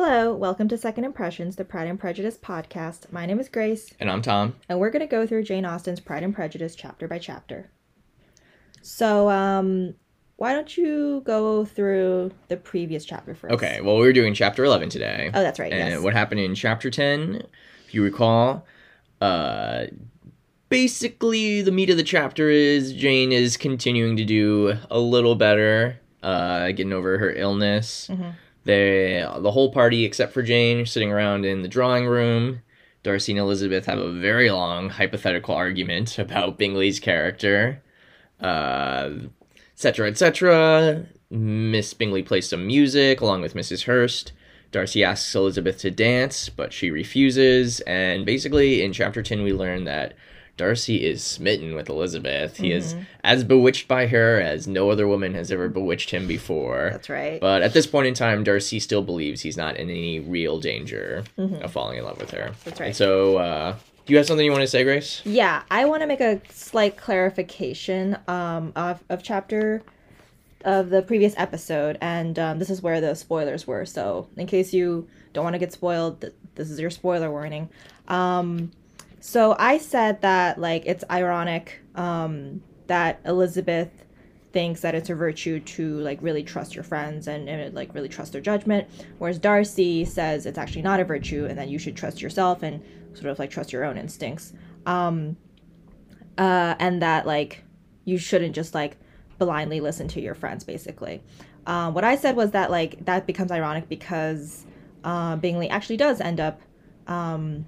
Hello, welcome to Second Impressions, the Pride and Prejudice podcast. My name is Grace, And I'm Tom. and we're going to go through Jane Austen's Pride and Prejudice chapter by chapter. So, um, why don't you go through the previous chapter first? Okay, well, we were doing chapter 11 today. Oh, that's right. and yes. what happened in chapter 10, if you recall, uh, basically the meat of the chapter is Jane is continuing to do a little better, uh, getting over her illness. Mhm. They, the whole party, except for Jane, sitting around in the drawing room. Darcy and Elizabeth have a very long hypothetical argument about Bingley's character, uh, etc., etc. Miss Bingley plays some music along with Mrs. Hurst. Darcy asks Elizabeth to dance, but she refuses. And basically, in chapter 10, we learn that Darcy is smitten with Elizabeth. He is Mm-hmm. as bewitched by her as no other woman has ever bewitched him before. That's right. But at this point in time, Darcy still believes he's not in any real danger of falling in love with her. Mm-hmm. That's right. And so, uh, do you have something you want to say, Grace? Yeah, I want to make a slight clarification um, of, of chapter of the previous episode, and um, this is where the spoilers were. So, in case you don't want to get spoiled, th- this is your spoiler warning. Um, so, I said that like it's ironic um, that Elizabeth thinks that it's a virtue to like really trust your friends and, and like really trust their judgment, whereas Darcy says it's actually not a virtue and that you should trust yourself and sort of like trust your own instincts. Um, uh, and that like you shouldn't just like blindly listen to your friends basically um, what i said was that like that becomes ironic because uh, bingley actually does end up um,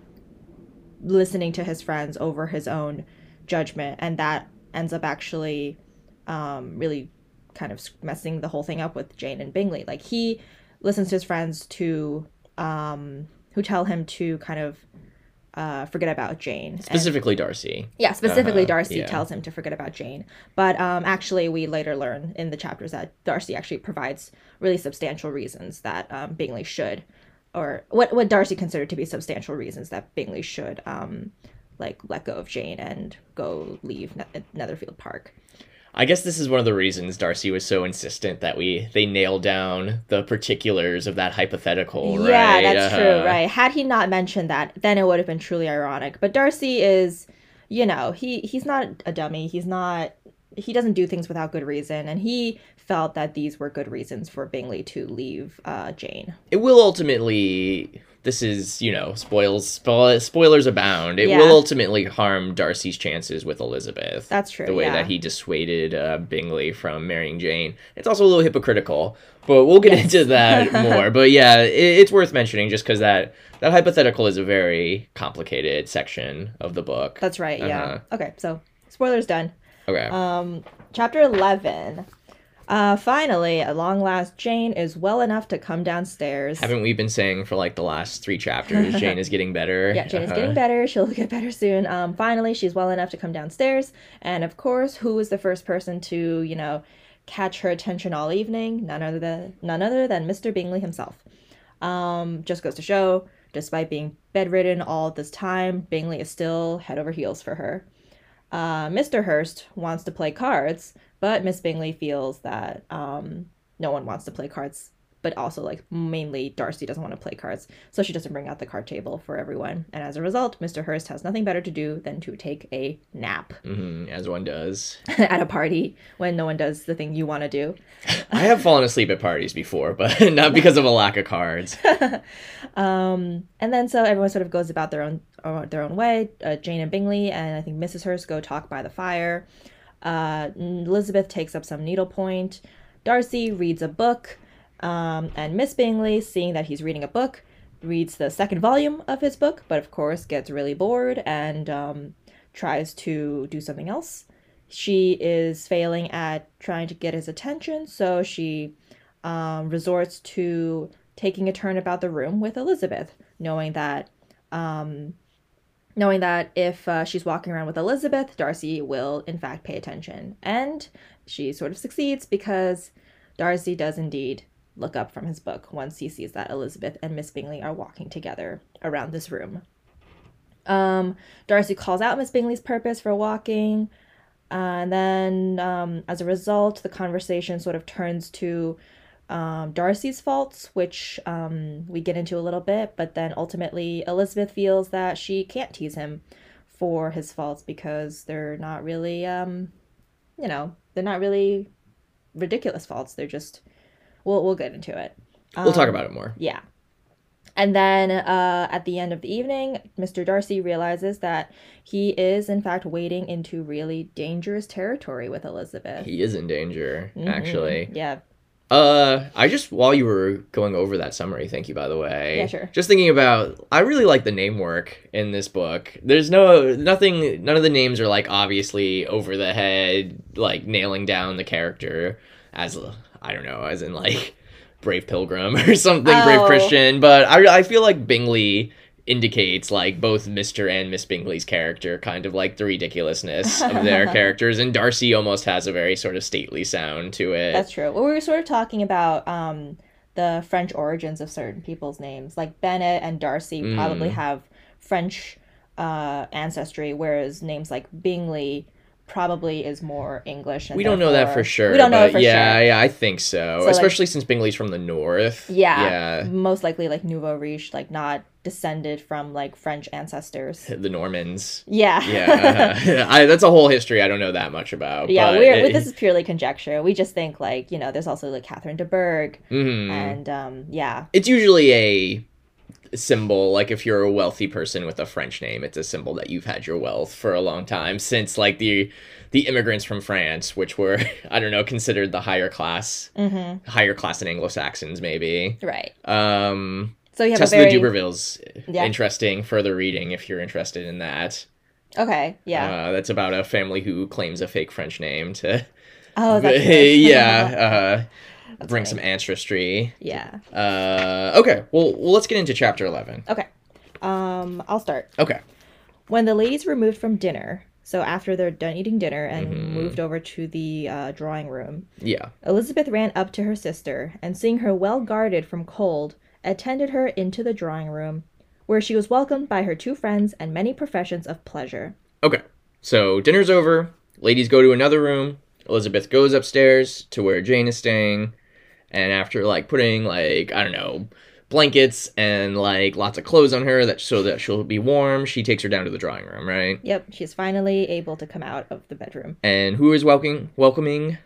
listening to his friends over his own judgment and that ends up actually um, really kind of messing the whole thing up with jane and bingley like he listens to his friends to um, who tell him to kind of uh, forget about jane and- Specifically, Darcy. yeah, specifically Uh-huh, Darcy yeah. tells him to forget about Jane. But um, actually, we later learn in the chapters that Darcy actually provides really substantial reasons that um, Bingley should, or what what Darcy considered to be substantial reasons that Bingley should, um, like let go of Jane and go leave Ne- Netherfield Park. I guess this is one of the reasons Darcy was so insistent that we they nail down the particulars of that hypothetical, right? Yeah, that's true, Uh-huh. right? Had he not mentioned that, then it would have been truly ironic. But Darcy is, you know, he he's not a dummy. He's not. He doesn't do things without good reason, and he felt that these were good reasons for Bingley to leave uh, Jane. It will ultimately. This is, you know, spoils spoil, spoilers abound. It Yeah. will ultimately harm Darcy's chances with Elizabeth. That's true. the way yeah. that he dissuaded uh, Bingley from marrying Jane. It's also a little hypocritical, but we'll get Yes. into that more. But yeah, it, it's worth mentioning just because that that hypothetical is a very complicated section of the book. That's right. Yeah. Uh-huh. Okay. So spoilers done. okay. Um, chapter eleven. Uh, finally, at long last, Jane is well enough to come downstairs. Haven't we been saying for like the last three chapters, Jane is getting better? Yeah, Jane is Uh-huh. getting better. She'll get better soon. Um, finally, she's well enough to come downstairs. And of course, who was the first person to, you know, catch her attention all evening? None other than none other than Mr. Bingley himself. Um, just goes to show, despite being bedridden all this time, Bingley is still head over heels for her. Uh, Mr. Hurst wants to play cards, but Miss Bingley feels that um, no one wants to play cards, but also like mainly Darcy doesn't want to play cards, so she doesn't bring out the card table for everyone. And as a result, Mr. Hurst has nothing better to do than to take a nap Mhm, as one does. at a party when no one does the thing you want to do. I have fallen asleep at parties before, but not because of a lack of cards. Um, and then so everyone sort of goes about their own uh, their own way. Uh, Jane and Bingley and I think Mrs. Hurst go talk by the fire. Uh, Elizabeth takes up some needlepoint. Darcy reads a book, um, and Miss Bingley, seeing that he's reading a book, reads the second volume of his book, but of course gets really bored and um, tries to do something else. She is failing at trying to get his attention, so she um, resorts to taking a turn about the room with Elizabeth, knowing that um, knowing that if uh, she's walking around with Elizabeth, Darcy will in fact pay attention, and she sort of succeeds because Darcy does indeed look up from his book once he sees that Elizabeth and Miss Bingley are walking together around this room. Um, Darcy calls out Miss Bingley's purpose for walking. Uh, and then, um, as a result, the conversation sort of turns to um, Darcy's faults, which um, we get into a little bit, but then ultimately Elizabeth feels that she can't tease him for his faults because they're not really, um, you know, they're not really ridiculous faults. They're just, we'll, we'll get into it. We'll talk Um, about it more. yeah. And then uh, at the end of the evening, Mr. Darcy realizes that he is, in fact, wading into really dangerous territory with Elizabeth. He is in danger, Mhm. actually. Yeah. Uh, I just while you were going over that summary, thank you by the way. Yeah, sure. Just thinking about, I really like the name work in this book. There's no nothing, none of the names are like obviously over the head, like nailing down the character as I don't know, as in like Brave Pilgrim or something, Brave Oh. Christian. But I I feel like Bingley indicates like both Mr. and Miss Bingley's character, kind of like the ridiculousness of their characters, and Darcy almost has a very sort of stately sound to it. That's true. Well, we were sort of talking about um, the French origins of certain people's names. Like Bennet and Darcy probably Mm. have French uh, ancestry, whereas names like Bingley probably is more English. And We don't know that for sure. We don't know for yeah, sure. yeah, I think so. So, like- Especially since Bingley's from the north. Yeah, Yeah, most likely like nouveau riche, like not descended from like French ancestors. The Normans. Yeah, Yeah. I, that's a whole history I don't know that much about. yeah. but We're it- this is purely conjecture. We just think like you know, there's also like Catherine de Bourgh, Mhm. and um, yeah, It's usually a symbol like if you're a wealthy person with a french name it's a symbol that you've had your wealth for a long time since like the the immigrants from france which were i don't know considered the higher class hmm higher class than anglo-saxons maybe right. um So you have Tess of the d'Urbervilles Yeah. interesting further reading if you're interested in that okay, yeah. Uh, that's about a family who claims a fake French name to, oh, that's yeah, uh, bring funny. some ancestry. yeah. Uh, okay, well, well, let's get into chapter eleven. Okay. Um, I'll start. Okay, When the ladies were moved from dinner, so after they're done eating dinner and Mhm. moved over to the uh, drawing room, yeah, Elizabeth ran up to her sister and, seeing her well guarded from cold, attended her into the drawing room, where she was welcomed by her two friends and many professions of pleasure. okay. So dinner's over. Ladies go to another room. Elizabeth goes upstairs to where Jane is staying, and after like putting like I don't know blankets and like lots of clothes on her that so that she'll be warm, she takes her down to the drawing room, right? Yep, she's finally able to come out of the bedroom. And who is welcoming welcoming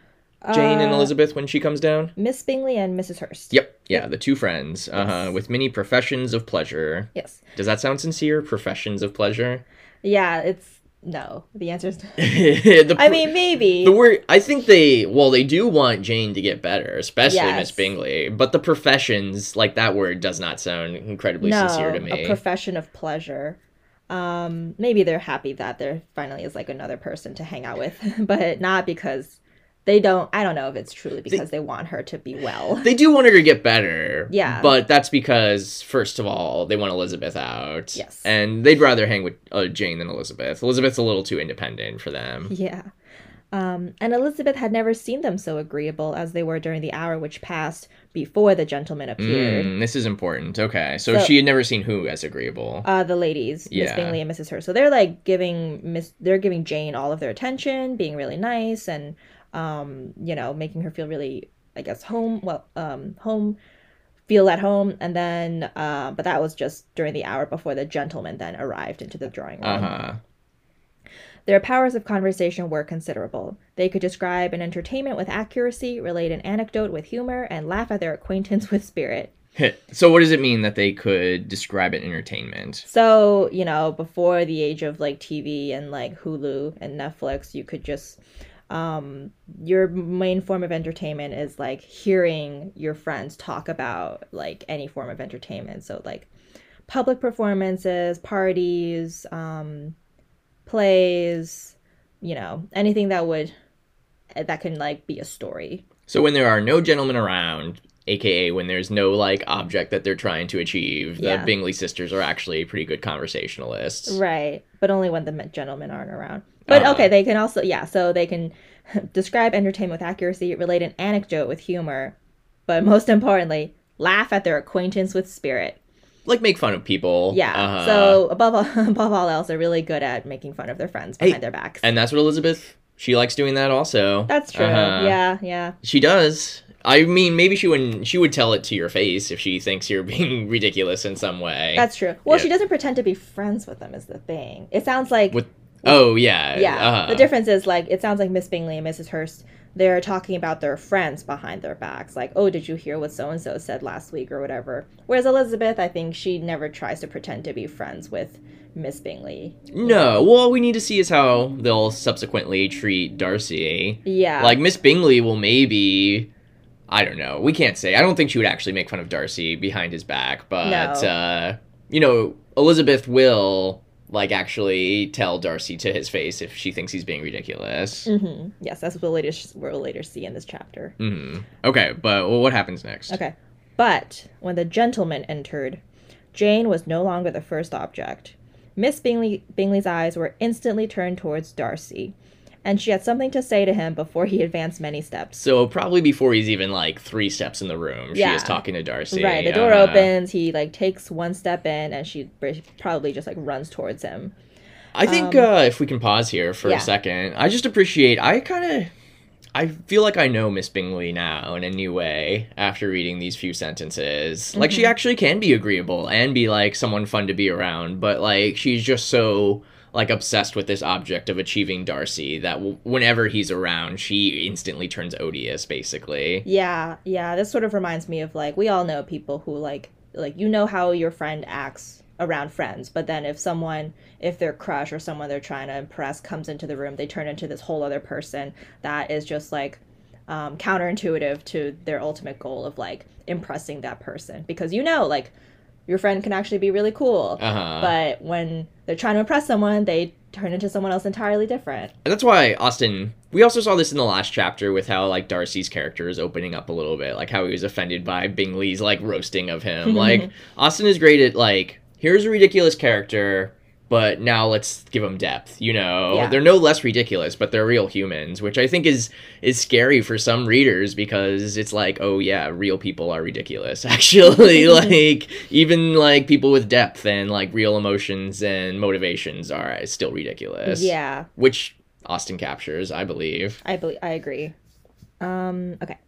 Jane and Uh, Elizabeth when she comes down? Miss Bingley and Mrs. Hurst. Yep. Yeah, the two friends. Uh huh. Yes. With many professions of pleasure. Yes. Does that sound sincere? Professions of pleasure. Yeah, it's no. The answer is the, I mean, maybe. the word. I think they. Well, they do want Jane to get better, especially Miss Bingley. But the professions, like that word, does not sound incredibly no, sincere to me. a profession of pleasure. Um, maybe they're happy that there finally is like another person to hang out with, but not because they don't. I don't know if it's truly because they, want her to be well. they do want her to get better. Yeah. But that's because, first of all, they want Elizabeth out. Yes. And they'd rather hang with uh, Jane than Elizabeth. Elizabeth's a little too independent for them. Yeah. Um, and Elizabeth had never seen them so agreeable as they were during the hour which passed before the gentleman appeared. Mm, this is important. Okay. So, So- she had never seen who as agreeable. Uh, the ladies, Miss Yeah. Bingley and Mrs. Hurst. So they're like giving Miss, they're giving Jane all of their attention, being really nice, and um, you know, making her feel really, I guess, home. Well, um, home, feel at home, and then, uh, but that was just during the hour before the gentleman then arrived into the drawing room. Uh huh. Their powers of conversation were considerable. They could describe an entertainment with accuracy, relate an anecdote with humor, and laugh at their acquaintance with spirit. So, what does it mean that they could describe an entertainment? So, you know, before the age of like TV and like Hulu and Netflix, you could just um your main form of entertainment is like hearing your friends talk about like any form of entertainment. So like public performances, parties, um plays, you know, anything that would that can like be a story. So, when there are no gentlemen around, aka when there's no like object that they're trying to achieve, the Yeah. Bingley sisters are actually pretty good conversationalists. Right, but only when the gentlemen aren't around. But Uh-huh. okay, they can also yeah, so they can describe entertainment with accuracy, relate an anecdote with humor, but most importantly, laugh at their acquaintance with spirit. Like, make fun of people. Yeah. Uh-huh. So above all, above all else, they're really good at making fun of their friends Hey, behind their backs. And that's what Elizabeth, she likes doing that also. That's true. Uh-huh. Yeah, yeah. She does. I mean, maybe she wouldn't. She would tell it to your face if she thinks you're being ridiculous in some way. That's true. Well, Yeah. she doesn't pretend to be friends with them. Is the thing. It sounds like With oh yeah, yeah. uh-huh. The difference is like it sounds like Miss Bingley and Mrs. Hurst. They're talking about their friends behind their backs, like, "Oh, did you hear what so and so said last week or whatever?" Whereas Elizabeth, I think she never tries to pretend to be friends with Miss Bingley. No, well, all we need to see is how they'll subsequently treat Darcy. Yeah, Like Miss Bingley will maybe. I don't know. We can't say. I don't think she would actually make fun of Darcy behind his back, but No. uh, you know, Elizabeth will like actually tell Darcy to his face if she thinks he's being ridiculous. hmm Yes, that's what we'll later we'll later see in this chapter. hmm Okay, but well, what happens next? Okay. But when the gentleman entered, Jane was no longer the first object. Miss Bingley, Bingley's eyes were instantly turned towards Darcy, and she had something to say to him before he advanced many steps. So probably before he's even like three steps in the room, she is talking to Darcy. Right, the door uh, opens, he like takes one step in, and she probably just like runs towards him. I think Um, uh, if we can pause here for yeah. a second, I just appreciate. I kind of, I feel like I know Miss Bingley now in a new way after reading these few sentences. Like Mm-hmm. she actually can be agreeable and be like someone fun to be around, but like she's just so like obsessed with this object of achieving Darcy that w- whenever he's around, she instantly turns odious. Basically, Yeah, yeah, this sort of reminds me of like we all know people who like like you know how your friend acts around friends, but then if someone if their crush or someone they're trying to impress comes into the room, they turn into this whole other person that is just like um, counterintuitive to their ultimate goal of like impressing that person because you know like your friend can actually be really cool, uh huh. but when they're trying to impress someone, they turn into someone else entirely different. And that's why Austen. We also saw this in the last chapter with how like Darcy's character is opening up a little bit, like how he was offended by Bingley's like roasting of him. like Austen is great at like here's a ridiculous character, but now let's give them depth. You know, Yeah. they're no less ridiculous, but they're real humans, which I think is is scary for some readers because it's like, oh yeah, real people are ridiculous. Actually, like even like people with depth and like real emotions and motivations are still ridiculous Yeah, which Austen captures, I believe. I believe I agree. Um, okay.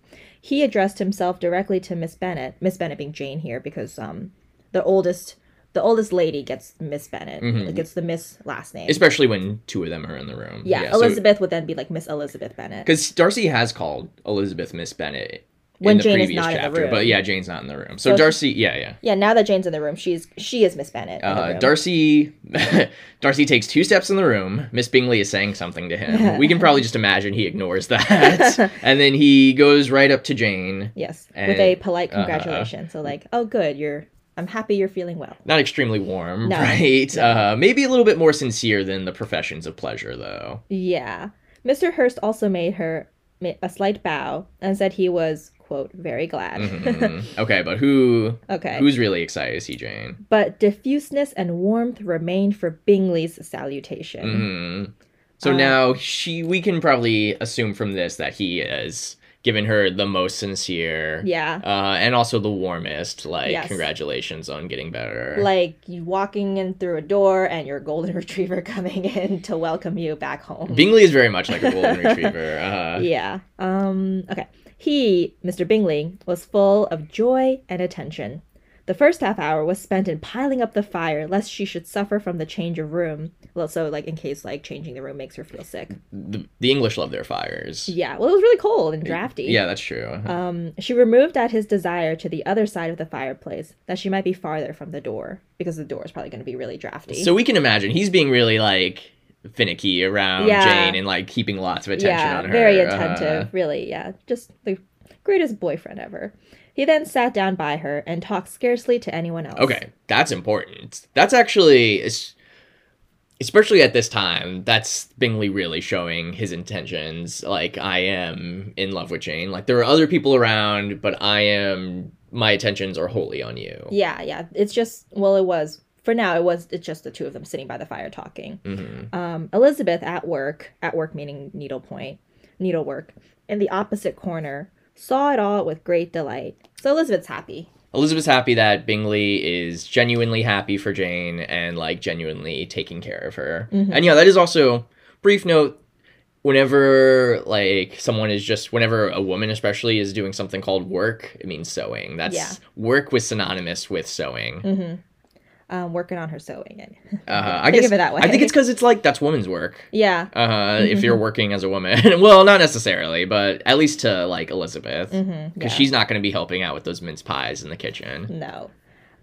He addressed himself directly to Miss Bennet. Miss Bennet being Jane here because um the oldest the oldest lady gets Miss Bennet. Mhm. Gets the Miss last name. Especially when two of them are in the room. yeah, Elizabeth would then be like Miss Elizabeth Bennet. Because Darcy has called Elizabeth Miss Bennet When in the Jane previous not in the chapter, but yeah, Jane's not in the room. So, So- Darcy, yeah, yeah. Yeah, now that Jane's in the room, she's she is Miss Bennet. in the Uh. Darcy, Darcy takes two steps in the room. Miss Bingley is saying something to him. we can probably just imagine he ignores that, and then he goes right up to Jane. Yes, with a polite uh-huh. congratulation. So like, oh good, you're I'm happy you're feeling well. Not extremely warm, No, right? no. Uh, maybe a little bit more sincere than the professions of pleasure, though. Yeah. Mr. Hurst also made her a slight bow and said he was, quote, very glad. Mhm. okay, but who okay. who's really excited to see Jane? but diffuseness and warmth remained for Bingley's salutation. hmm So Uh, now she, we can probably assume from this that he has given her the most sincere, Yeah. uh, and also the warmest. Like, Yes. congratulations on getting better. Like you walking in through a door and your golden retriever coming in to welcome you back home. Bingley is very much like a golden retriever. Uh, yeah. Um okay. He, Mr. Bingley, was full of joy and attention. The first half hour was spent in piling up the fire lest she should suffer from the change of room. Well, so like in case like changing the room makes her feel sick. the, the English love their fires. Yeah, well, it was really cold and drafty. Yeah, that's true. Um, she removed at his desire to the other side of the fireplace, that she might be farther from the door, because the door is probably going to be really drafty. So we can imagine he's being really like finicky around Yeah. Jane and like keeping lots of attention yeah, on her. very attentive, really. Yeah, just the greatest boyfriend ever. He then sat down by her and talked scarcely to anyone else. Okay, that's important. That's actually, especially at this time, that's Bingley really showing his intentions. Like, I am in love with Jane. Like, there are other people around, but I am, my attentions are wholly on you. Yeah, yeah. It's just well, it was for now. It was it's just the two of them sitting by the fire talking. hmm Um, Elizabeth at work, at work meaning needlepoint, needlework, in the opposite corner, saw it all with great delight. So Elizabeth's happy. Elizabeth's happy that Bingley is genuinely happy for Jane and, like, genuinely taking care of her. Mhm. And yeah, that is also, brief note, whenever like someone is just whenever a woman especially is doing something called work, it means sewing. That's Yeah. work was synonymous with sewing. hmm Um, working on her sewing. And Uh, I Think guess of it that way. I think it's because it's like that's woman's work. yeah. Uh, if you're working as a woman, well, not necessarily, but at least to like Elizabeth, because hmm yeah. she's not going to be helping out with those mince pies in the kitchen. No.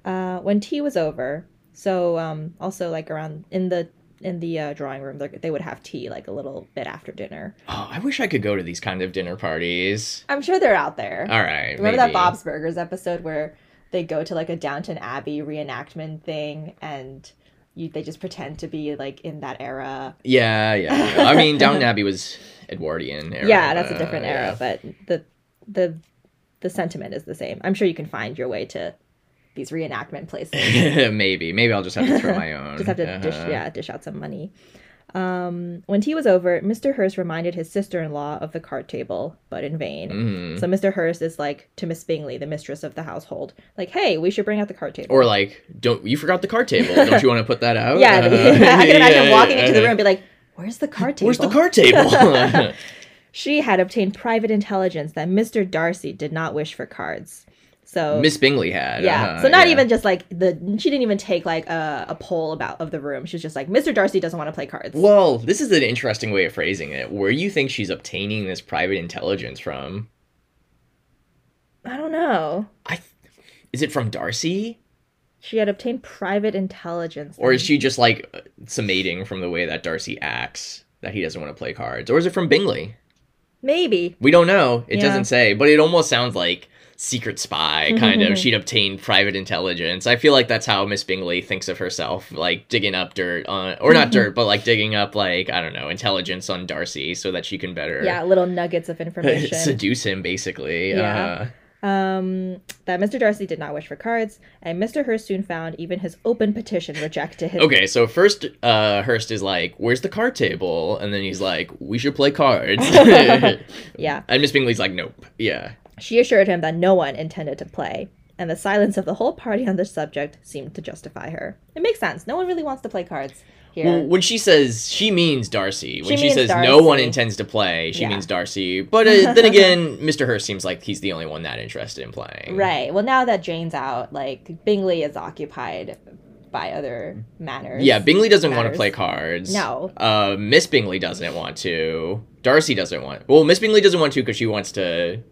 Uh, when tea was over, so um, also like around in the in the uh, drawing room, they they would have tea like a little bit after dinner. Oh, I wish I could go to these kind of dinner parties. I'm sure they're out there. All right, Remember that. Bob's Burgers episode where they go to like a Downton Abbey reenactment thing and you, they just pretend to be like in that era. Yeah, yeah. yeah. I mean, Downton Abbey was Edwardian era. yeah, that's a different era, but the the the sentiment is the same. I'm sure you can find your way to these reenactment places. maybe, maybe I'll just have to throw my own. just have to dish Uh-huh. yeah dish out some money um, when tea was over mr hurst reminded his sister-in-law of the card table but in vain Mhm. so mr hurst is like to miss bingley the mistress of the household like hey we should bring out the card table Or like, don't you forgot the card table? Don't you want to put that out? yeah Uh, i can imagine yeah, walking into the room and be like where's the card table Where's the card table? she had obtained private intelligence that mr darcy did not wish for cards so Miss Bingley had. yeah uh-huh, so not yeah. even just like the she didn't even take like a, a poll about of the room she was just like mr darcy doesn't want to play cards Well, this is an interesting way of phrasing it. Where you think she's obtaining this private intelligence from? i don't know I, is it from Darcy, She had obtained private intelligence. or is she just like summating from the way that Darcy acts that he doesn't want to play cards, or is it from Bingley? Maybe. We don't know. It Yeah. doesn't say, but it almost sounds like secret spy kind of. She'd obtained private intelligence. I feel like that's how Miss Bingley thinks of herself, like digging up dirt on, or not dirt, but like digging up like I don't know intelligence on Darcy so that she can better Yeah, little nuggets of information. seduce him, basically. Yeah. Uh, um, that Mr. Darcy did not wish for cards, and Mr. Hurst soon found even his open petition rejected. Him. Okay, so first, uh, Hurst is like, "Where's the card table?" And then he's like, "We should play cards." Yeah. And Miss Bingley's like, "Nope." Yeah. She assured him that no one intended to play, and the silence of the whole party on this subject seemed to justify her. It makes sense. No one really wants to play cards here. Well, when she says she means Darcy, when She she, says no one intends to play, she Yeah. means Darcy. But uh, then again, Mr. Hurst seems like he's the only one that interested in playing. right. Well, now that Jane's out, like Bingley is occupied by other manners. Yeah, Bingley doesn't want to play cards. No. Uh, Miss Bingley doesn't want to. Darcy doesn't want. Well, Miss Bingley doesn't want to because she wants to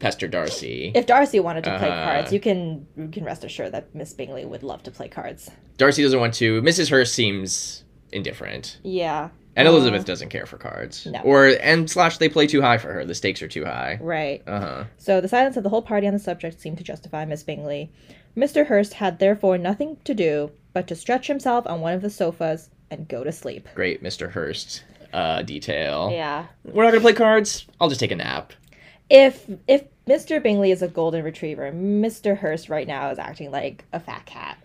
pester Darcy. If Darcy wanted to play Uh-huh. cards, you can you can rest assured that Miss Bingley would love to play cards. Darcy doesn't want to. Mrs. Hurst seems indifferent. Yeah. And Uh, Elizabeth doesn't care for cards. no. Or and slash they play too high for her. The stakes are too high. Right. Uh huh. So the silence of the whole party on the subject seemed to justify Miss Bingley. Mr. Hurst had therefore nothing to do but to stretch himself on one of the sofas and go to sleep. Great, Mr. Hurst. Uh, detail. Yeah. We're not gonna play cards. I'll just take a nap. If if Mr. Bingley is a golden retriever, Mr. Hurst right now is acting like a fat cat.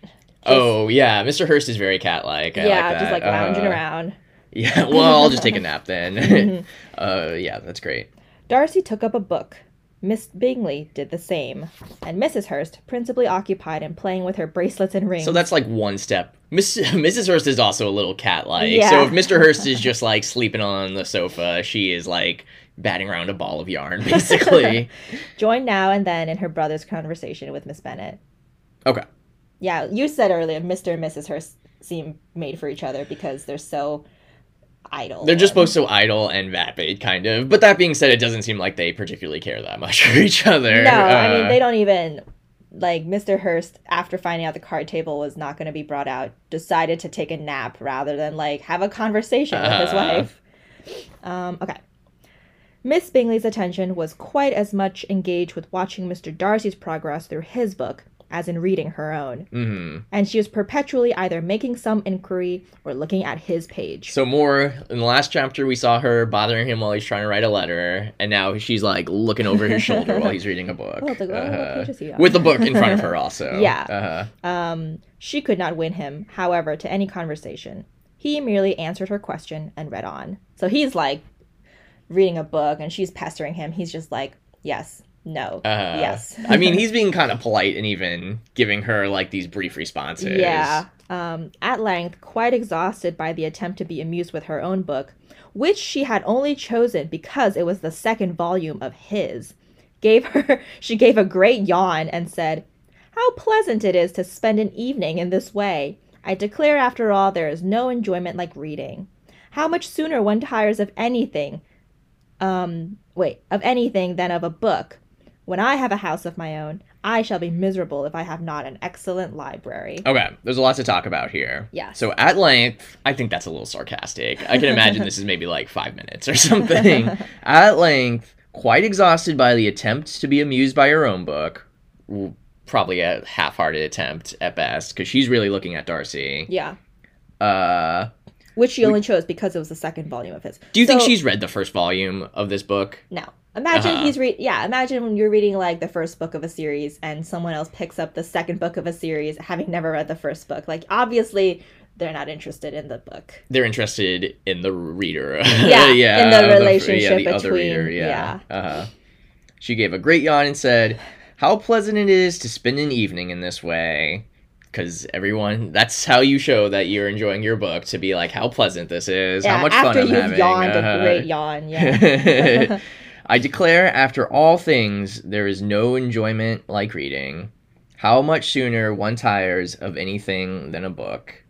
oh yeah, Mr. Hurst is very cat-like. I yeah, like just like lounging Uh, around. Yeah. Well, I'll just take a nap then. uh, yeah, that's great. Darcy took up a book. Miss Bingley did the same, and Mrs. Hurst principally occupied in playing with her bracelets and rings. So that's like one step. Miss Mrs. Hurst is also a little cat-like. Yeah. So if Mr. Hurst is just like sleeping on the sofa, she is like batting around a ball of yarn, basically. joined now and then in her brother's conversation with Miss Bennet. okay. Yeah, you said earlier Mr. and Mrs. Hurst seem made for each other because they're so idle. They're just both so idle and vapid, kind of. But that being said, it doesn't seem like they particularly care that much for each other. No, I mean Uh, they don't even like Mr. Hurst after finding out the card table was not going to be brought out, decided to take a nap rather than like have a conversation with his Uh. wife. Um, okay. Miss Bingley's attention was quite as much engaged with watching Mr. Darcy's progress through his book as in reading her own, mhm. and she was perpetually either making some inquiry or looking at his page. So more in the last chapter, we saw her bothering him while he's trying to write a letter, and now she's like looking over his shoulder while he's reading a book, like, what Uh-huh. page is he on? with the book in front of her. Also, Yeah. Uh-huh. Um, she could not win him, however, to any conversation. He merely answered her question and read on. So he's like reading a book and she's pestering him. He's just like, yes, no. Uh, yes. I mean, he's being kind of polite and even giving her like these brief responses. Yeah. Um, at length, quite exhausted by the attempt to be amused with her own book, which she had only chosen because it was the second volume of his, gave her she gave a great yawn and said, "How pleasant it is to spend an evening in this way. I declare after all there is no enjoyment like reading. How much sooner one tires of anything um wait, of anything than of a book. When I have a house of my own, I shall be miserable if I have not an excellent library." Okay, there's a lot to talk about here. Yeah. So at length, I think that's a little sarcastic. I can imagine this is maybe like five minutes or something. at length, quite exhausted by the attempt to be amused by her own book, probably a half-hearted attempt at best, because she's really looking at Darcy. Yeah. Uh, Which she only chose because it was the second volume of his. do you think she's read the first volume of this book? No. Imagine Uh-huh. he's read yeah, imagine when you're reading like the first book of a series and someone else picks up the second book of a series having never read the first book. Like obviously they're not interested in the book. They're interested in the reader. Yeah, yeah. in the relationship the other between- reader, yeah. Uh-huh. She gave a great yawn and said, "How pleasant it is to spend an evening in this way." Because everyone, that's how you show that you're enjoying your book to be like, how pleasant this is, yeah, how much fun I'm having. yawned uh-huh. a great yawn, yeah. I declare, after all things, there is no enjoyment like reading. How much sooner one tires of anything than a book.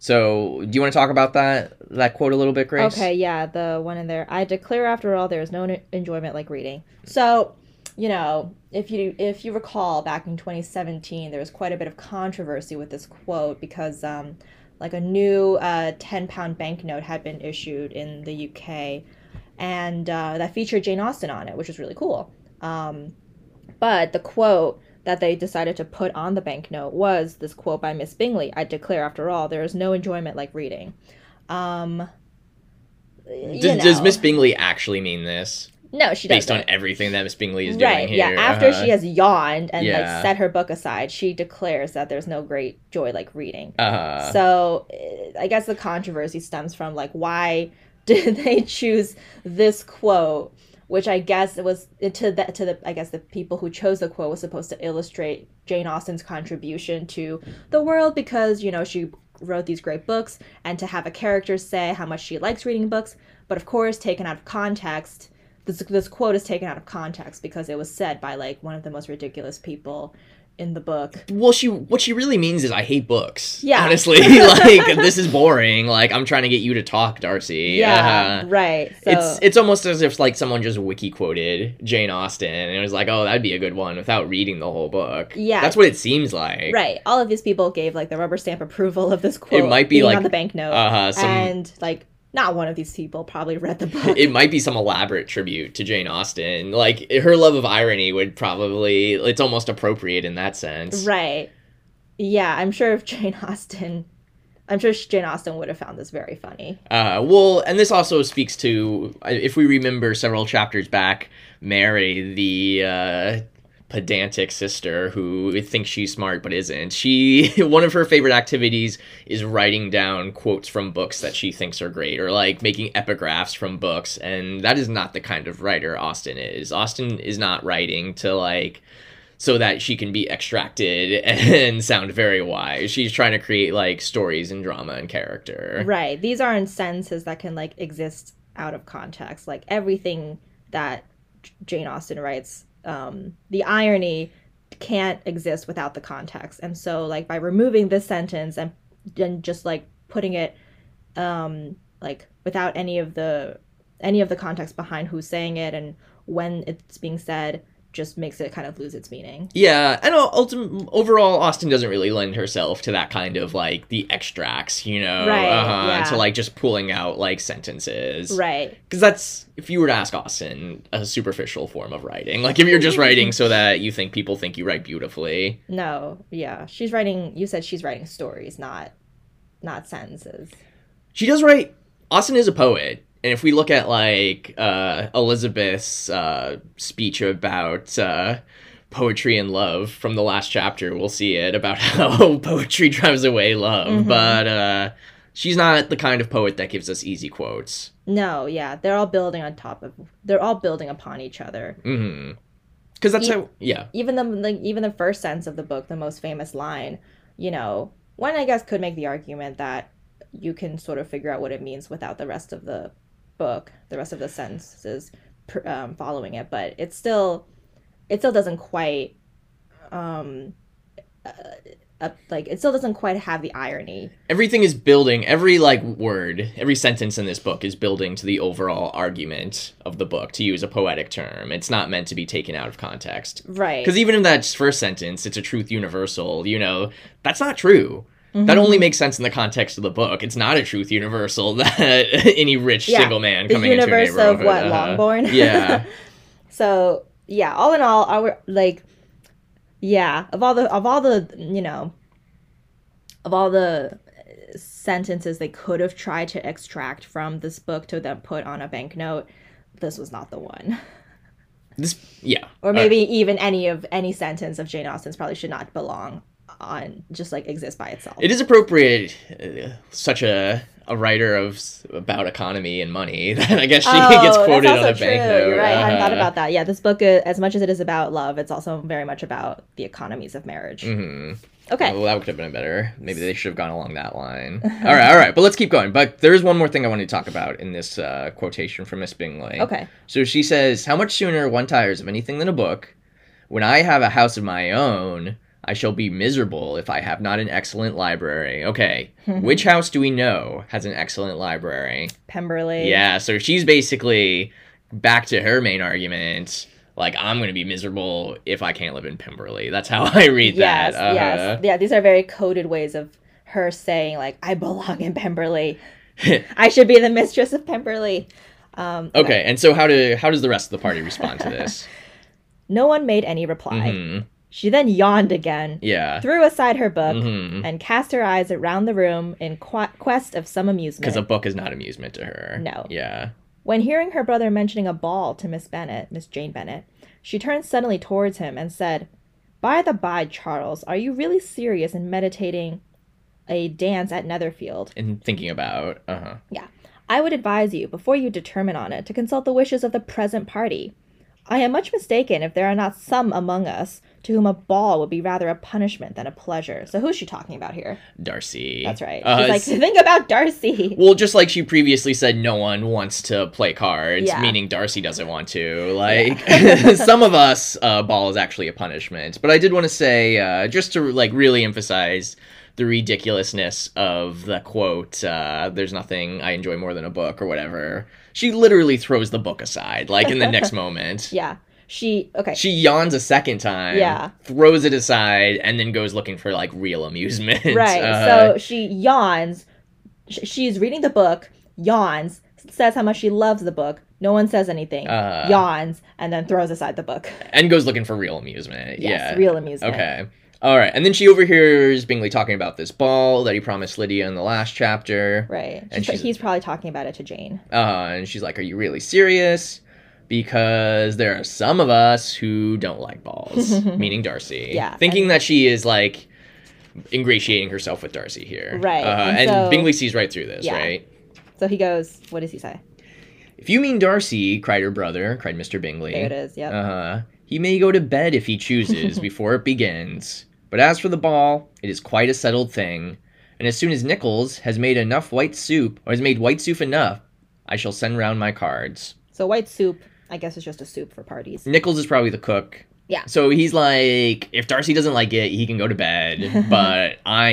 So, do you want to talk about that that quote a little bit, Grace? Okay, yeah, the one in there. I declare after all there is no enjoyment like reading. So, you know, if you if you recall back in 2017, there was quite a bit of controversy with this quote because um like a new uh 10 pound banknote had been issued in the UK and uh, that featured Jane Austen on it, which was really cool. Um, but the quote that they decided to put on the banknote was this quote by Miss Bingley I declare, after all, there is no enjoyment like reading. Um, Does, does. Miss Bingley actually mean this? No, she Based doesn't. Based on everything that Miss Bingley is doing right, here. yeah. After uh-huh. she has yawned and Yeah. like set her book aside, she declares that there's no great joy like reading. Uh-huh. So eh, I guess the controversy stems from like why did they choose this quote, which I guess it was to the to the I guess the people who chose the quote was supposed to illustrate Jane Austen's contribution to the world because you know she wrote these great books and to have a character say how much she likes reading books, but of course taken out of context. This, this quote is taken out of context because it was said by like one of the most ridiculous people in the book. Well, she what she really means is I hate books. Yeah. honestly, like this is boring. Like I'm trying to get you to talk, Darcy. Yeah, Uh, right. So it's it's almost as if like someone just wiki quoted Jane Austen and it was like, oh, that'd be a good one without reading the whole book. Yeah. that's what it seems like. Right. All of these people gave like the rubber stamp approval of this quote. It might be like- on the banknote, Uh, some and like not one of these people probably read the book. it might be some elaborate tribute to Jane Austen. Like her love of irony would probably it's almost appropriate in that sense. right. Yeah, I'm sure if Jane Austen, I'm sure Jane Austen would have found this very funny. Uh, well, and this also speaks to if we remember several chapters back, Mary, the uh, pedantic sister who thinks she's smart but isn't. She one of her favorite activities is writing down quotes from books that she thinks are great, or like making epigraphs from books, and that is not the kind of writer Austen is. Austen is not writing to like so that she can be extracted and sound very wise. She's trying to create like stories and drama and character. Right. These aren't sentences that can like exist out of context. Like everything that Jane Austen writes, um, the irony can't exist without the context. And so like by removing this sentence and then just like putting it um like without any of the any of the context behind who's saying it and when it's being said just makes it kind of lose its meaning. Yeah, and ultimately, overall, Austen doesn't really lend herself to that kind of like the extracts, you know, Right, uh-huh, yeah. to like just pulling out like sentences, Right. Because that's if you were to ask Austen, a superficial form of writing. Like if you're just writing so that you think people think you write beautifully. No, yeah. She's writing you said she's writing stories, not not sentences. She does write. Austen is a poet, and if we look at like uh, Elizabeth's uh, speech about uh, poetry and love from the last chapter, we'll see it about how poetry drives away love. Mhm. But uh, she's not the kind of poet that gives us easy quotes. No, yeah. They're all building on top of they're all building upon each other. hmm Because that's E- how. Yeah. even the like even the first sentence of the book, the most famous line, you know, one I guess could make the argument that you can sort of figure out what it means without the rest of the book, the rest of the sentences um, following it, but it still it still doesn't quite um uh, uh, like it still doesn't quite have the irony. Everything is building. Every like word, every sentence in this book is building to the overall argument of the book. To use a poetic term, it's not meant to be taken out of context. Right. Because even in that first sentence, it's a truth universal. You know, that's not true. Mm-hmm. That only makes sense in the context of the book. It's not a truth universal that any rich Yeah, single man the coming into a universe of what uh-huh. Longbourn. Yeah. So yeah, all in all, our like, yeah, of all the of all the you know, of all the sentences they could have tried to extract from this book to then put on a banknote, this was not the one. This, yeah. Or maybe even any of any sentence of Jane Austen's probably should not belong on just like exist by itself. It is appropriate, uh, such a a writer of about economy and money that I guess she gets Oh, quoted that's on a true. banknote. You're right. I hadn't thought uh-huh. about that. Yeah, this book, uh, as much as it is about love, it's also very much about the economies of marriage. Mhm. Okay. Well, that would have been better. Maybe they should have gone along that line. all right, all right. But let's keep going. But there is one more thing I wanted to talk about in this uh, quotation from Miss Bingley. Okay. So she says, How much sooner one tires of anything than a book? When I have a house of my own, I shall be miserable if I have not an excellent library. Okay, which house do we know has an excellent library? Pemberley. Yeah, so she's basically back to her main argument. Like, I'm going to be miserable if I can't live in Pemberley. That's how I read Yes, that. Uh-huh. yes. Yeah, these are very coded ways of her saying, like, I belong in Pemberley. I should be the mistress of Pemberley. Um, Okay, and so how do how does the rest of the party respond to this? No one made any reply. Mhm, She then yawned again, Yeah. threw aside her book, Mhm. and cast her eyes around the room in qu- quest of some amusement. Because a book is not amusement to her. No. Yeah. When hearing her brother mentioning a ball to Miss Bennet, Miss Jane Bennet, she turned suddenly towards him and said, By the by, Charles, are you really serious in meditating a dance at Netherfield? And thinking about, uh huh. Yeah. I would advise you, before you determine on it, to consult the wishes of the present party. I am much mistaken if there are not some among us to whom a ball would be rather a punishment than a pleasure. So who's she talking about here? Darcy. That's right. Uh, She's like, think about Darcy. well, just like she previously said, no one wants to play cards, Yeah. meaning Darcy doesn't want to. Like, some of us, uh, ball is actually a punishment. But I did want to say, uh, just to like really emphasize the ridiculousness of the quote, uh, "There's nothing I enjoy more than a book" or whatever. She literally throws the book aside, like in the next moment. Yeah. She, okay. She yawns a second time, Yeah. throws it aside, and then goes looking for like real amusement. Right. Uh, so she yawns. She's reading the book, yawns, says how much she loves the book. No one says anything. Uh. yawns, and then throws aside the book. and goes looking for real amusement. Yes, yeah. real amusement. Okay. All right. And then she overhears Bingley talking about this ball that he promised Lydia in the last chapter. Right. And She's- she's- he's probably talking about it to Jane. Uh, and she's like, Are you really serious? Because there are some of us who don't like balls, meaning Darcy. Yeah, Thinking that she is like ingratiating herself with Darcy here. Right, Uh, and and so- Bingley sees right through this, Yeah. right? So he goes, what does he say? If you mean Darcy, cried her brother, cried Mr. Bingley. There it is. Yep. Uh, he may go to bed if he chooses before it begins. But as for the ball, it is quite a settled thing. And as soon as Nicholls has made enough white soup, or has made white soup enough, I shall send round my cards. so white soup, I guess, it's just a soup for parties. Nicholls is probably the cook. Yeah. So he's like, if Darcy doesn't like it, he can go to bed. But I,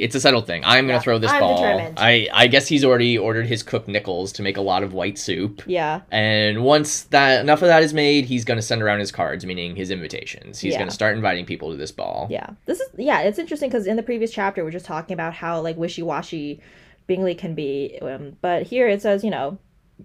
it's a settled thing. I'm gonna Yeah, throw this I'm ball. determined. I, I guess he's already ordered his cook Nicholls to make a lot of white soup. Yeah. And once that enough of that is made, he's going to send around his cards, meaning his invitations. He's Yeah. going to start inviting people to this ball. Yeah. This is yeah, it's interesting because in the previous chapter we're just talking about how like wishy washy Bingley can be, um, but here it says you know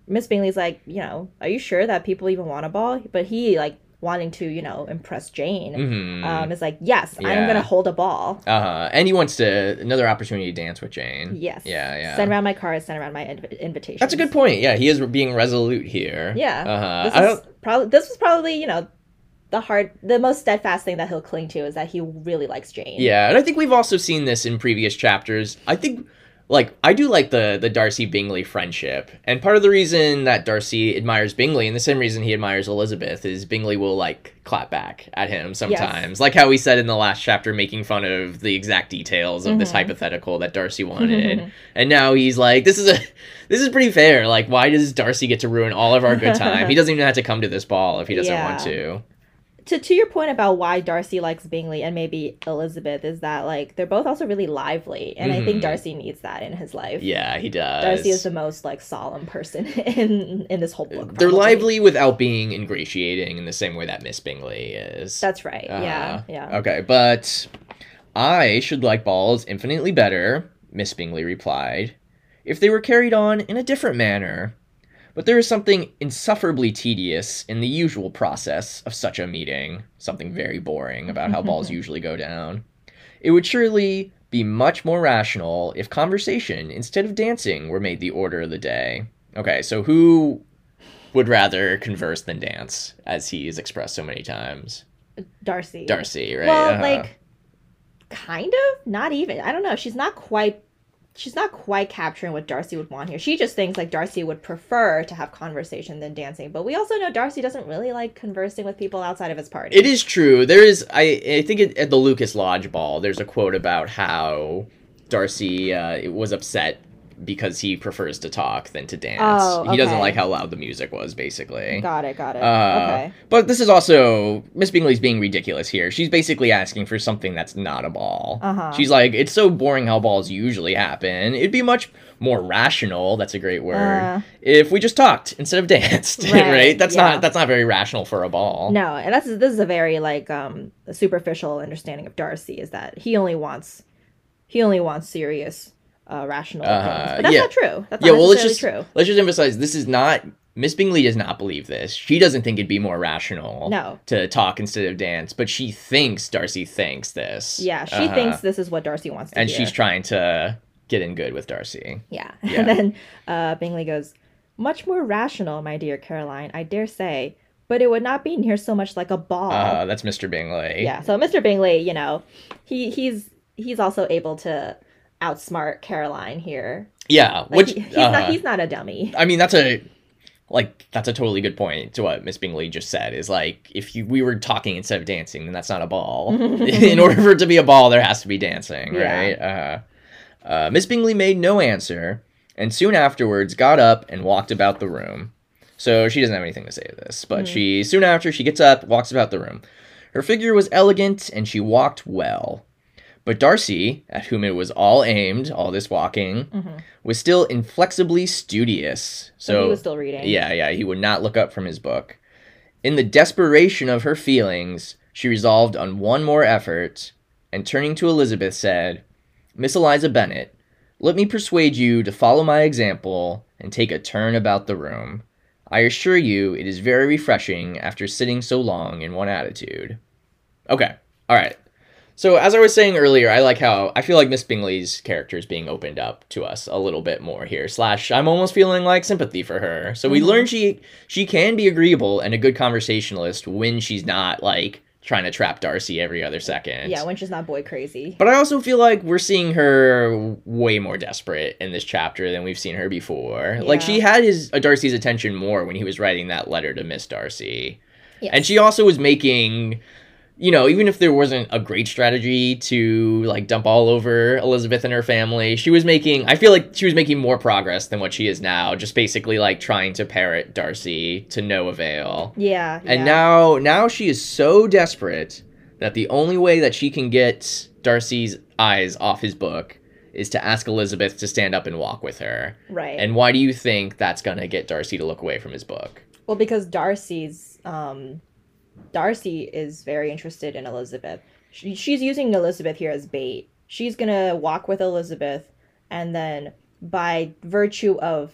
Miss Bingley's like you know are you sure that people even want a ball? But he like wanting to you know impress Jane hmm um is like yes I'm gonna hold a ball. uh-huh. And he wants to another opportunity to dance with Jane. Yes. Yeah, yeah. Send around my cards. Send around my inv- invitations. That's a good point. Yeah, he is being resolute here. Yeah. Uh-huh. I is don't. probably this was probably you know the hard the most steadfast thing that he'll cling to is that he really likes Jane. Yeah, and I think we've also seen this in previous chapters. I think like I do like the the Darcy Bingley friendship, and part of the reason that Darcy admires Bingley, and the same reason he admires Elizabeth, is Bingley will like clap back at him sometimes, like how we said in the last chapter, making fun of the exact details of this Mhm. hypothetical that Darcy wanted, and now he's like, this is a this is pretty fair. Like, why does Darcy get to ruin all of our good time? he doesn't even have to come to this ball if he doesn't want to. To to your point about why Darcy likes Bingley and maybe Elizabeth is that like they're both also really lively, and I think Mhm. Darcy needs that in his life. Yeah, he does. Darcy is the most like solemn person in in this whole book. They're lively without being ingratiating in the same way that Miss Bingley is. That's right. yeah, Uh, yeah. Okay, but I should like balls infinitely better, Miss Bingley replied, if they were carried on in a different manner. But there is something insufferably tedious in the usual process of such a meeting, something very boring about how balls usually go down. It would surely be much more rational if conversation instead of dancing were made the order of the day. Okay, so who would rather converse than dance, as he's expressed so many times? Darcy. Darcy, right? Well, Uh-huh. like, kind of. Not even. I don't know. She's not quite. She's not quite capturing what Darcy would want here. She just thinks like Darcy would prefer to have conversation than dancing. But we also know Darcy doesn't really like conversing with people outside of his party. It is true. There is, I, I think it, at the Lucas Lodge ball, there's a quote about how Darcy uh, was upset because he prefers to talk than to dance. Oh, He doesn't like how loud the music was, basically. Got it. Got it. Uh, okay. But this is also Miss Bingley's being ridiculous here. She's basically asking for something that's not a ball. Uh-huh. She's like, it's so boring how balls usually happen. It'd be much more rational. That's a great word. Uh. if we just talked instead of danced, right? Right, That's yeah. not that's not very rational for a ball. No, and that's this is a very like um superficial understanding of Darcy is that he only wants he only wants serious uh rational Uh. But that's yeah. not true. That's yeah, not well, let's just true. let's just emphasize this is not Miss Bingley does not believe this. She doesn't think it'd be more rational No. to talk instead of dance, but she thinks Darcy thinks this. Yeah, she Uh-huh. thinks this is what Darcy wants to do. and hear. she's trying to get in good with Darcy. Yeah. Yeah. And then uh, Bingley goes, Much more rational, my dear Caroline, I dare say, but it would not be near so much like a ball. Uh, that's Mr. Bingley. yeah. So Mr. Bingley, you know, he he's he's also able to outsmart Caroline here. Yeah, Like, which he- he's uh, not he's not a dummy. I mean, that's a like that's a totally good point to what Miss Bingley just said. Is like if you we were talking instead of dancing, then that's not a ball. In order for it to be a ball, there has to be dancing, Yeah. right? Uh, uh, Miss Bingley made no answer, and soon afterwards got up and walked about the room. So she doesn't have anything to say to this, but Mhm. she soon after she gets up, walks about the room. Her figure was elegant, and she walked well. But Darcy, at whom it was all aimed, all this walking, Mhm. was still inflexibly studious. So, So, he was still reading. yeah, yeah, he would not look up from his book. In the desperation of her feelings, she resolved on one more effort, and turning to Elizabeth said, Miss Eliza Bennet, let me persuade you to follow my example and take a turn about the room. I assure you it is very refreshing after sitting so long in one attitude. Okay, alright. So as I was saying earlier, I like how I feel like Miss Bingley's character is being opened up to us a little bit more here. Slash, I'm almost feeling like sympathy for her. So we Mhm. learn she she can be agreeable and a good conversationalist when she's not like trying to trap Darcy every other second. Yeah, when she's not boy crazy. But I also feel like we're seeing her way more desperate in this chapter than we've seen her before. Like she had his uh, Darcy's attention more when he was writing that letter to Miss Darcy. Yes. And she also was making, you know, even if there wasn't a great strategy to like dump all over Elizabeth and her family, she was making, I feel like she was making more progress than what she is now, just basically like trying to parrot Darcy to no avail. yeah. And yeah. now, now she is so desperate that the only way that she can get Darcy's eyes off his book is to ask Elizabeth to stand up and walk with her. right. And why do you think that's gonna get Darcy to look away from his book? Well, because Darcy's um, Darcy is very interested in Elizabeth. She, she's using Elizabeth here as bait. She's gonna walk with Elizabeth, and then by virtue of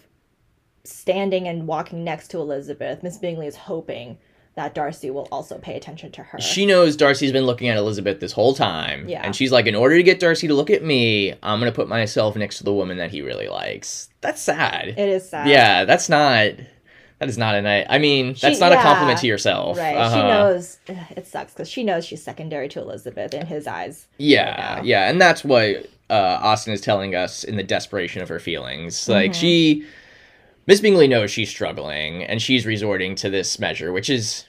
standing and walking next to Elizabeth, Miss Bingley is hoping that Darcy will also pay attention to her. She knows Darcy's been looking at Elizabeth this whole time. Yeah. And she's like, in order to get Darcy to look at me, I'm going to put myself next to the woman that he really likes. That's sad. it is sad. yeah, that's not. That is not a nice. I mean, that's She- not a compliment to yourself. Right. She Uh-huh. knows ugh, it sucks because she knows she's secondary to Elizabeth in his eyes. Yeah, now. yeah, and that's what uh, Austen is telling us in the desperation of her feelings. Like she, Miss Bingley knows she's struggling, and she's resorting to this measure, which is,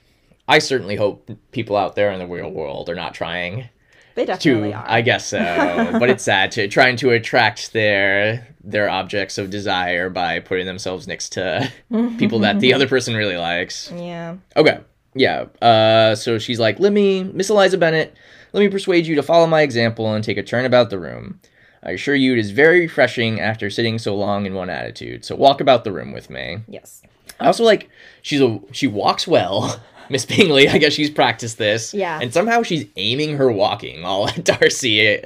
I certainly hope people out there in the real world are not trying They definitely to. are. I guess so, but it's sad to trying to attract their their objects of desire by putting themselves next to people that the other person really likes. Yeah. Okay. Yeah. Uh, so she's like, let me, Miss Eliza Bennet, let me persuade you to follow my example and take a turn about the room. I assure you it is very refreshing after sitting so long in one attitude. So walk about the room with me. Yes. I also like she's a she walks well. Miss Bingley, I guess she's practiced this. Yeah. And somehow she's aiming her walking all at Darcy.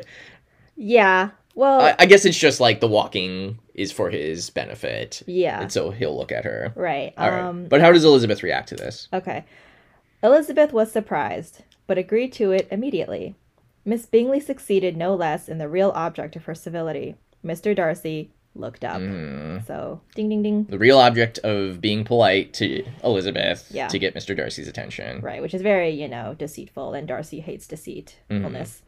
Yeah. Well. I, I guess it's just like the walking is for his benefit. yeah. And so he'll look at her. right. All right. um. But how does Elizabeth react to this? Okay. Elizabeth was surprised, but agreed to it immediately. Miss Bingley succeeded no less in the real object of her civility. Mr. Darcy looked up. Mm. So, ding, ding, ding. the real object of being polite to Elizabeth Yeah. to get Mr. Darcy's attention. Right, which is very, you know, deceitful, and Darcy hates deceitfulness.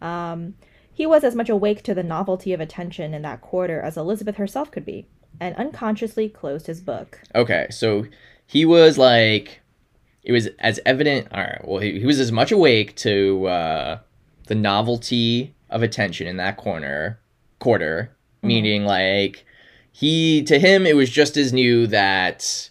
Um, he was as much awake to the novelty of attention in that quarter as Elizabeth herself could be, and unconsciously closed his book. Okay, so he was like, it was as evident. All right, well, he, he was as much awake to uh, the novelty of attention in that corner quarter, meaning like he to him it was just as new that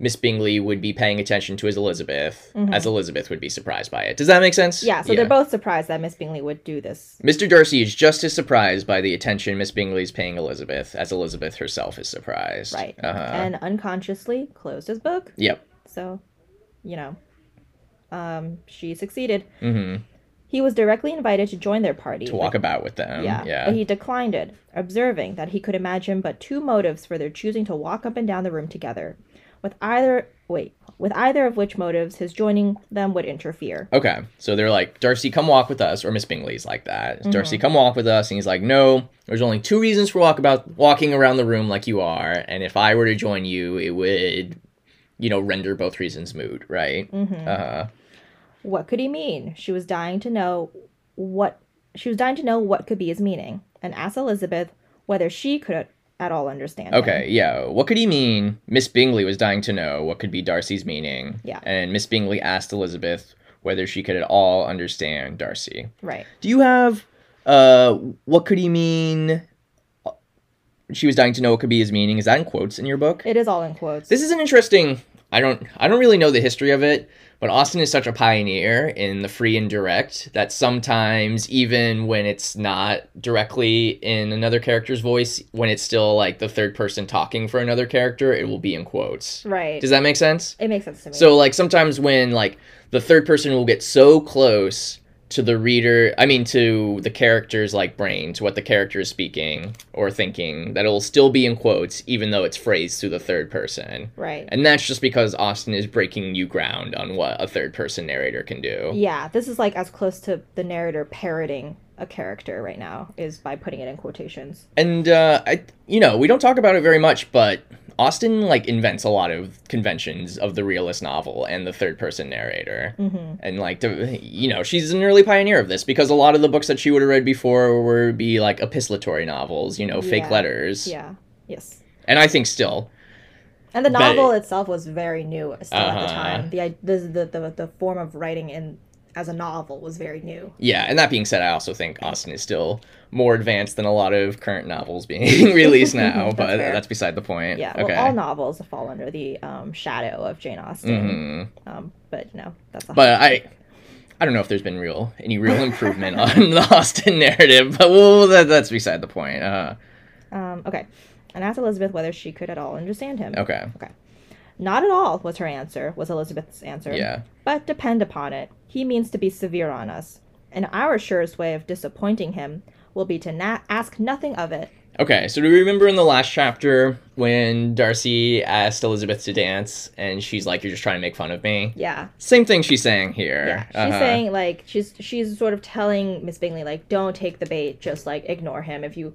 Miss Bingley would be paying attention to his Elizabeth as Elizabeth would be surprised by it. Does that make sense? Yeah, so they're both surprised that Miss Bingley would do this. Mr. Darcy is just as surprised by the attention Miss Bingley's paying Elizabeth as Elizabeth herself is surprised. Right. Uh-huh. And unconsciously closed his book. yep. So, you know, um, she succeeded. Mm-hmm. He was directly invited to join their party. To walk about with them. yeah, Yeah. but he declined it, observing that he could imagine but two motives for their choosing to walk up and down the room together, with either wait, with either of which motives his joining them would interfere. Okay, so they're like, Darcy, come walk with us, or Miss Bingley's like that. Mm-hmm. Darcy, come walk with us, and he's like, No, there's only two reasons for walk about walking around the room like you are, and if I were to join you, it would, you know, render both reasons moot, right? Mm-hmm. Uh, What could he mean? She was dying to know what she was dying to know what could be his meaning, and asked Elizabeth whether she could at all understand. him. okay, yeah. What could he mean? Miss Bingley was dying to know what could be Darcy's meaning. Yeah. And Miss Bingley asked Elizabeth whether she could at all understand Darcy. Right. Do you have uh what could he mean? She was dying to know what could be his meaning. Is that in quotes in your book? It is all in quotes. This is an interesting. I don't. I don't really know the history of it, but Austen is such a pioneer in the free indirect that sometimes, even when it's not directly in another character's voice, when it's still like the third person talking for another character, it will be in quotes. right. Does that make sense? it makes sense to me. So like sometimes when like the third person will get so close to the reader, I mean to the character's like brain, to what the character is speaking or thinking, that it will still be in quotes even though it's phrased through the third person. right. And that's just because Austen is breaking new ground on what a third person narrator can do. Yeah, this is like as close to the narrator parroting a character right now is by putting it in quotations. And uh I you know, we don't talk about it very much, but Austen like invents a lot of conventions of the realist novel and the third person narrator. Mm-hmm. and like to you know she's an early pioneer of this because a lot of the books that she would have read before would be like epistolatory novels you know fake Yeah. letters Yeah. Yes. and i think still And the But- novel itself was very new still at the Uh-huh. time. The the the the form of writing in as a novel was very new. yeah and that being said i also think austen is still more advanced than a lot of current novels being released now That's but fair. that's beside the point Yeah. okay Well, all novels fall under the um, shadow of Jane Austen. Mhm. Um, but you know that's a but i i don't know if there's been real any real improvement on the austen narrative but well that, that's beside the point uh um, okay. And asked Elizabeth whether she could at all understand him. Okay. Okay Not at all was her answer. Was Elizabeth's answer. yeah But depend upon it, he means to be severe on us, and our surest way of disappointing him will be to na- ask nothing of it. Okay, so do you remember in the last chapter when Darcy asked Elizabeth to dance and she's like, You're just trying to make fun of me? Yeah, Same thing she's saying here. yeah. She's Uh-huh. saying like she's she's sort of telling Miss Bingley like, don't take the bait, just like ignore him. If you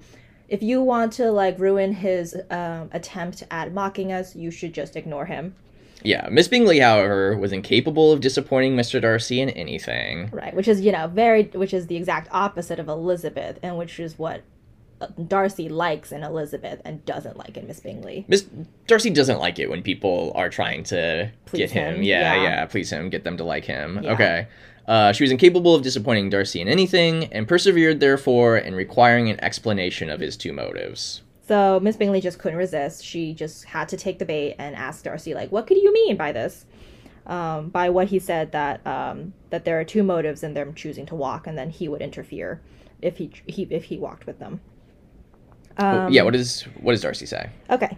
if you want to like ruin his um, attempt at mocking us, you should just ignore him. Yeah, Miss Bingley, however, was incapable of disappointing Mr. Darcy in anything. Right, which is you know very which is the exact opposite of Elizabeth, and which is what uh, Darcy likes in Elizabeth and doesn't like in Miss Bingley. Miss Darcy doesn't like it when people are trying to Please get him. him, Yeah, yeah. yeah, please him, get them to like him. Yeah. Okay. Uh, she was incapable of disappointing Darcy in anything, and persevered, therefore, in requiring an explanation of his two motives. So Miss Bingley just couldn't resist. She just had to take the bait and ask Darcy, like, "What could you mean by this?" Um, by what he said that um, that there are two motives in them choosing to walk, and then he would interfere if he, he if he walked with them. Um, yeah, what does what does Darcy say? Okay.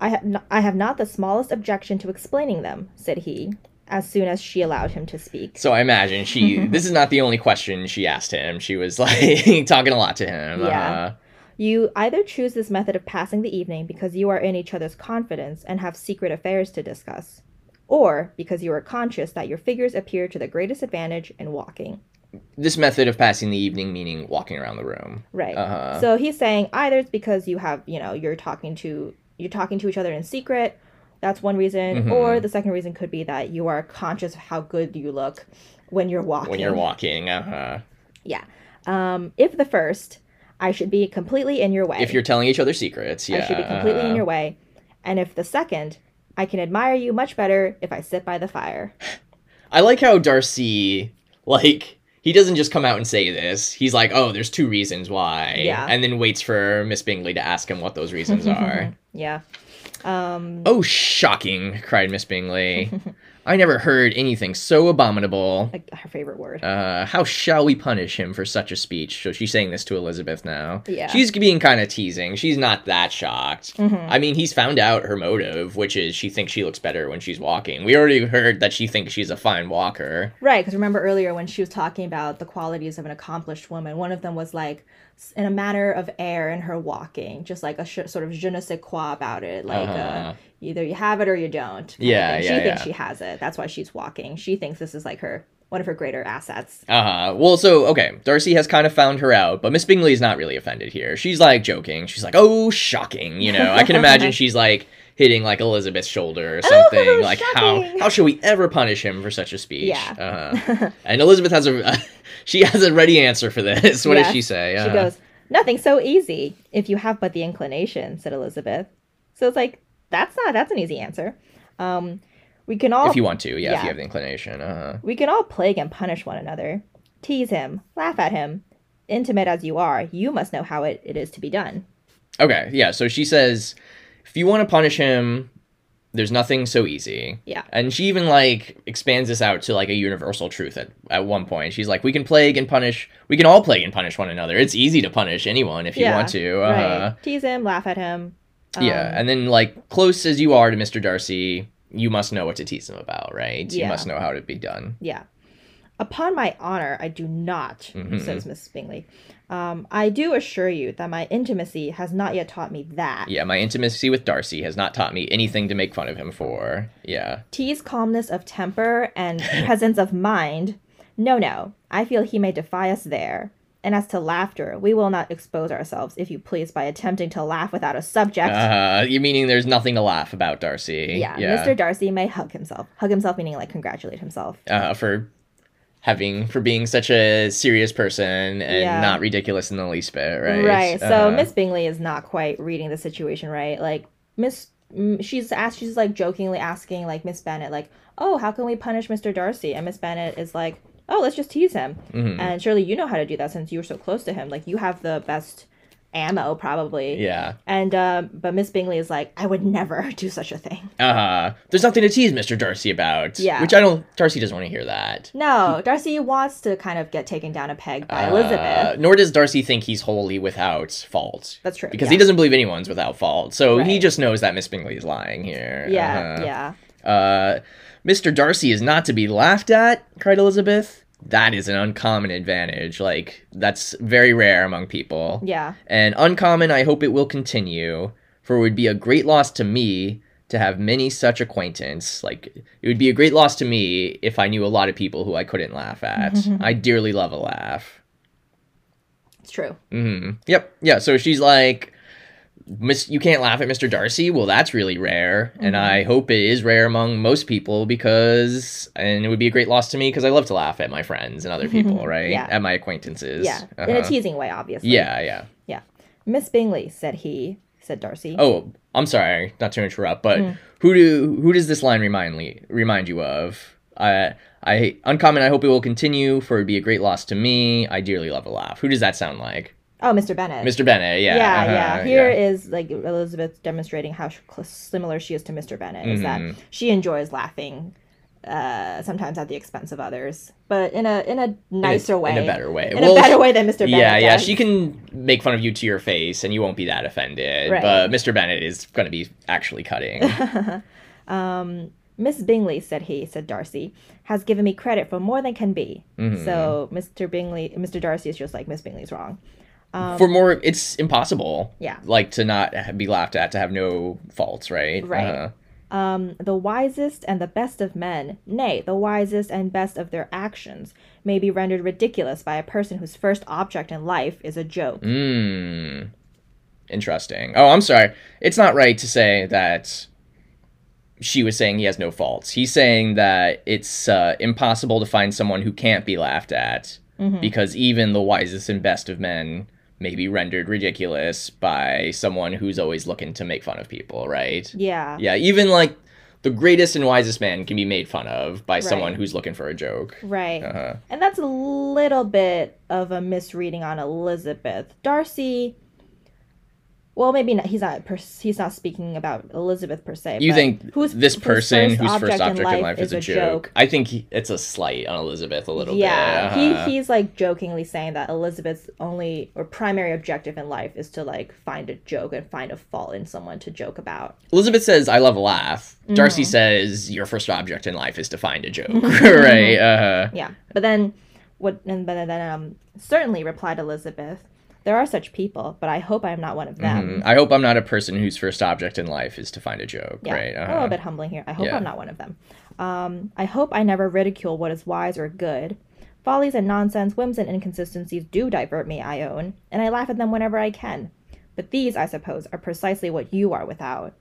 I have n- I have not the smallest objection to explaining them," said he, as soon as she allowed him to speak. So I imagine she. this is not the only question she asked him. She was like talking a lot to him. Yeah. Uh, You either choose this method of passing the evening because you are in each other's confidence and have secret affairs to discuss, or because you are conscious that your figures appear to the greatest advantage in walking. this method of passing the evening, meaning walking around the room. Right. Uh-huh. So he's saying either it's because you have, you know, you're talking to you're talking to each other in secret. That's one reason, Mhm. or the second reason could be that you are conscious of how good you look when you're walking. When you're walking, uh huh. Yeah. Um, if the first, I should be completely in your way. If you're telling each other secrets, yeah. I should be completely uh-huh. in your way. And if the second, I can admire you much better if I sit by the fire. I like how Darcy, like, he doesn't just come out and say this. He's like, oh, there's two reasons why. Yeah. And then waits for Miss Bingley to ask him what those reasons are. Yeah. Um, oh, shocking, cried Miss Bingley. I never heard anything so abominable. like her favorite word. Uh, how shall we punish him for such a speech? So she's saying this to Elizabeth now. Yeah. She's being kind of teasing. She's not that shocked. Mhm. I mean, he's found out her motive, which is she thinks she looks better when she's walking. We already heard that she thinks she's a fine walker. Right, because remember earlier when she was talking about the qualities of an accomplished woman, one of them was like in a manner of air in her walking, just like a sh- sort of je ne sais quoi about it. Like Uh-huh. uh, either you have it or you don't. of Yeah. She yeah, thinks she has it. That's why she's walking. She thinks this is like her one of her greater assets. Uh huh. Well, so okay, Darcy has kind of found her out, but Miss Bingley is not really offended here. She's like joking. She's like, "Oh, shocking!" You know, I can imagine she's like hitting like Elizabeth's shoulder or something. Oh, like, shocking. how how should we ever punish him for such a speech? Yeah. Uh-huh. And Elizabeth has a she has a ready answer for this. What Yes. does she say? She Uh-huh. goes, Nothing so easy if you have but the inclination, said Elizabeth. So it's like, that's not, that's an easy answer. Um, we can all, if you want to, yeah, if you have the inclination. Uh-huh. we can all plague and punish one another, tease him, laugh at him. Intimate as you are, you must know how it, it is to be done. Okay, yeah. So she says, if you want to punish him, there's nothing so easy. Yeah. And she even like expands this out to like a universal truth at, at one point. She's like, we can plague and punish. We can all plague and punish one another. It's easy to punish anyone if you Yeah, want to. Uh, Right. Tease him, laugh at him. yeah. Um, And then like close as you are to Mr. Darcy, you must know what to tease him about, right? Yeah. You must know how to be done. Yeah. Upon my honor, I do not, Mhm. says Miss Bingley. Um, I do assure you that my intimacy has not yet taught me that. Yeah, my intimacy with Darcy has not taught me anything to make fun of him for. Yeah. T's calmness of temper and presence of mind. No, no. I feel he may defy us there. And as to laughter, we will not expose ourselves, if you please, by attempting to laugh without a subject. Uh, you meaning there's nothing to laugh about Darcy? yeah, Mr. Darcy may hug himself. Hug himself meaning like congratulate himself. uh, for having for being such a serious person and Yeah. not ridiculous in the least bit, right? Right. So Uh, Miss Bingley is not quite reading the situation right. Like Miss, she's asked, she's like jokingly asking like Miss Bennet, like, "Oh, how can we punish Mr. Darcy?" And Miss Bennet is like, "Oh, let's just tease him." mhm. And surely you know how to do that since you were so close to him. Like you have the best ammo probably. yeah. And um, but Miss Bingley is like, I would never do such a thing. Uh, huh. there's nothing to tease Mr. Darcy about. Yeah. Which I don't. Darcy doesn't want to hear that. No, Darcy wants to kind of get taken down a peg by Uh, Elizabeth. nor does Darcy think he's wholly without fault. That's true. Because yeah. he doesn't believe anyone's without fault. So he just knows that Miss Bingley is lying here. Yeah, Uh-huh. yeah. Uh, Mr. Darcy is not to be laughed at, cried Elizabeth. That is an uncommon advantage. Like, that's very rare among people. Yeah. And uncommon, I hope it will continue, for it would be a great loss to me to have many such acquaintance. Like, it would be a great loss to me if I knew a lot of people who I couldn't laugh at. I dearly love a laugh. It's true. Mm-hmm. Yep. Yeah. So she's like, Miss, you can't laugh at Mr. Darcy. Well, that's really rare, and Mhm. I hope it is rare among most people because, and it would be a great loss to me because I love to laugh at my friends and other people, right? Yeah. At my acquaintances. Yeah, in a Uh-huh. teasing way, obviously. Yeah, yeah. Yeah. Miss Bingley, said he, said Darcy. Oh, I'm sorry, not to interrupt, but Mm. who do who does this line remind me remind you of? I I uncommon. I hope it will continue, for it'd be a great loss to me. I dearly love a laugh. Who does that sound like? Oh, Mr. Bennet. Mr. Bennet. Yeah. yeah, uh-huh, yeah. Here yeah. is like Elizabeth demonstrating how similar she is to Mr. Bennet. Is that Mhm. she enjoys laughing, uh, sometimes at the expense of others, but in a in a nicer way, in a better way. in Well, a better way than Mr. Bennet. Yeah, yeah. She can make fun of you to your face, and you won't be that offended. Right. But Mr. Bennet is going to be actually cutting. um, Miss Bingley, said he, said Darcy, has given me credit for more than can be. Mhm. So Mr. Bingley, Mr. Darcy is just like Miss Bingley's wrong. Um, For more, it's impossible. Yeah. Like to not be laughed at, to have no faults, right? Right. Uh-huh. um, the wisest and the best of men, nay, the wisest and best of their actions, may be rendered ridiculous by a person whose first object in life is a joke. Mm. Interesting. Oh, I'm sorry. It's not right to say that she was saying he has no faults. He's saying that it's uh, impossible to find someone who can't be laughed at Mhm. because even the wisest and best of men may be rendered ridiculous by someone who's always looking to make fun of people, right? Yeah. Yeah, even like the greatest and wisest man can be made fun of by someone who's looking for a joke. Right. Uh-huh. And that's a little bit of a misreading on Elizabeth. Darcy. Well, maybe not, he's not. He's not speaking about Elizabeth per se. You but think who's this person whose first object in life, is is a joke? I think he, it's a slight on Elizabeth a little Yeah, bit. Uh-huh. he he's like jokingly saying that Elizabeth's only or primary objective in life is to like find a joke and find a fault in someone to joke about. Elizabeth says, "I love a laugh." Darcy Mhm. says, "Your first object in life is to find a joke." right? Uh-huh. Yeah, but then what? And but then um, certainly replied Elizabeth, "There are such people, but I hope I am not one of them." Mhm. I hope I'm not a person whose first object in life is to find a joke. Yeah, Right? a Uh-huh. little bit humbling here. I hope Yeah. I'm not one of them. Um, I hope I never ridicule what is wise or good. Follies and nonsense, whims and inconsistencies do divert me, I own, and I laugh at them whenever I can. But these, I suppose, are precisely what you are without.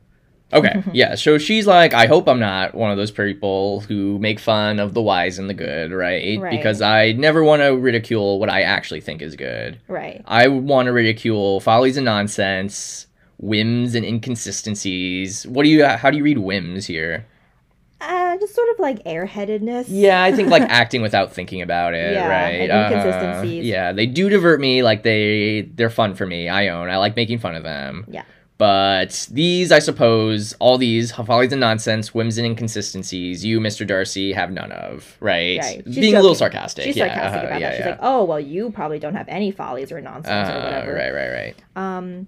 Okay, yeah. So she's like, I hope I'm not one of those people who make fun of the wise and the good, right? Right. Because I never want to ridicule what I actually think is good. Right. I want to ridicule follies and nonsense, whims and inconsistencies. What do you? How do you read whims here? Uh, just sort of like airheadedness. Yeah, I think like acting without thinking about it, Yeah, right? Uh-huh. inconsistencies. yeah, they do divert me. Like they, they're fun for me. I own. I like making fun of them. Yeah. But these, I suppose, all these follies and nonsense, whims and inconsistencies, you, Mr. Darcy, have none of, right? Right. Being a little sarcastic. She's yeah, sarcastic uh-huh, about yeah, that. She's yeah. like, "Oh, well, you probably don't have any follies or nonsense or Uh, whatever." right, right, right. Um,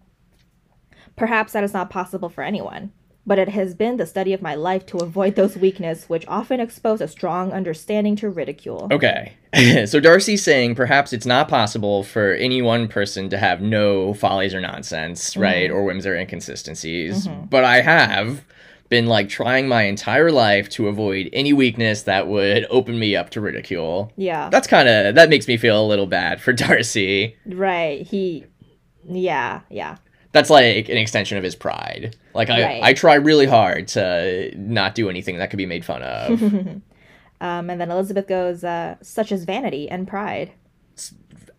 perhaps that is not possible for anyone, but it has been the study of my life to avoid those weaknesses which often expose a strong understanding to ridicule. Okay. so Darcy's saying perhaps it's not possible for any one person to have no follies or nonsense, right? Or whims or inconsistencies. Mhm. But I have been like trying my entire life to avoid any weakness that would open me up to ridicule. Yeah, That's kind of that makes me feel a little bad for Darcy. right. He, yeah, yeah, That's like an extension of his pride. Like I Right. I try really hard to not do anything that could be made fun of. um, and then Elizabeth goes, uh, such as vanity and pride.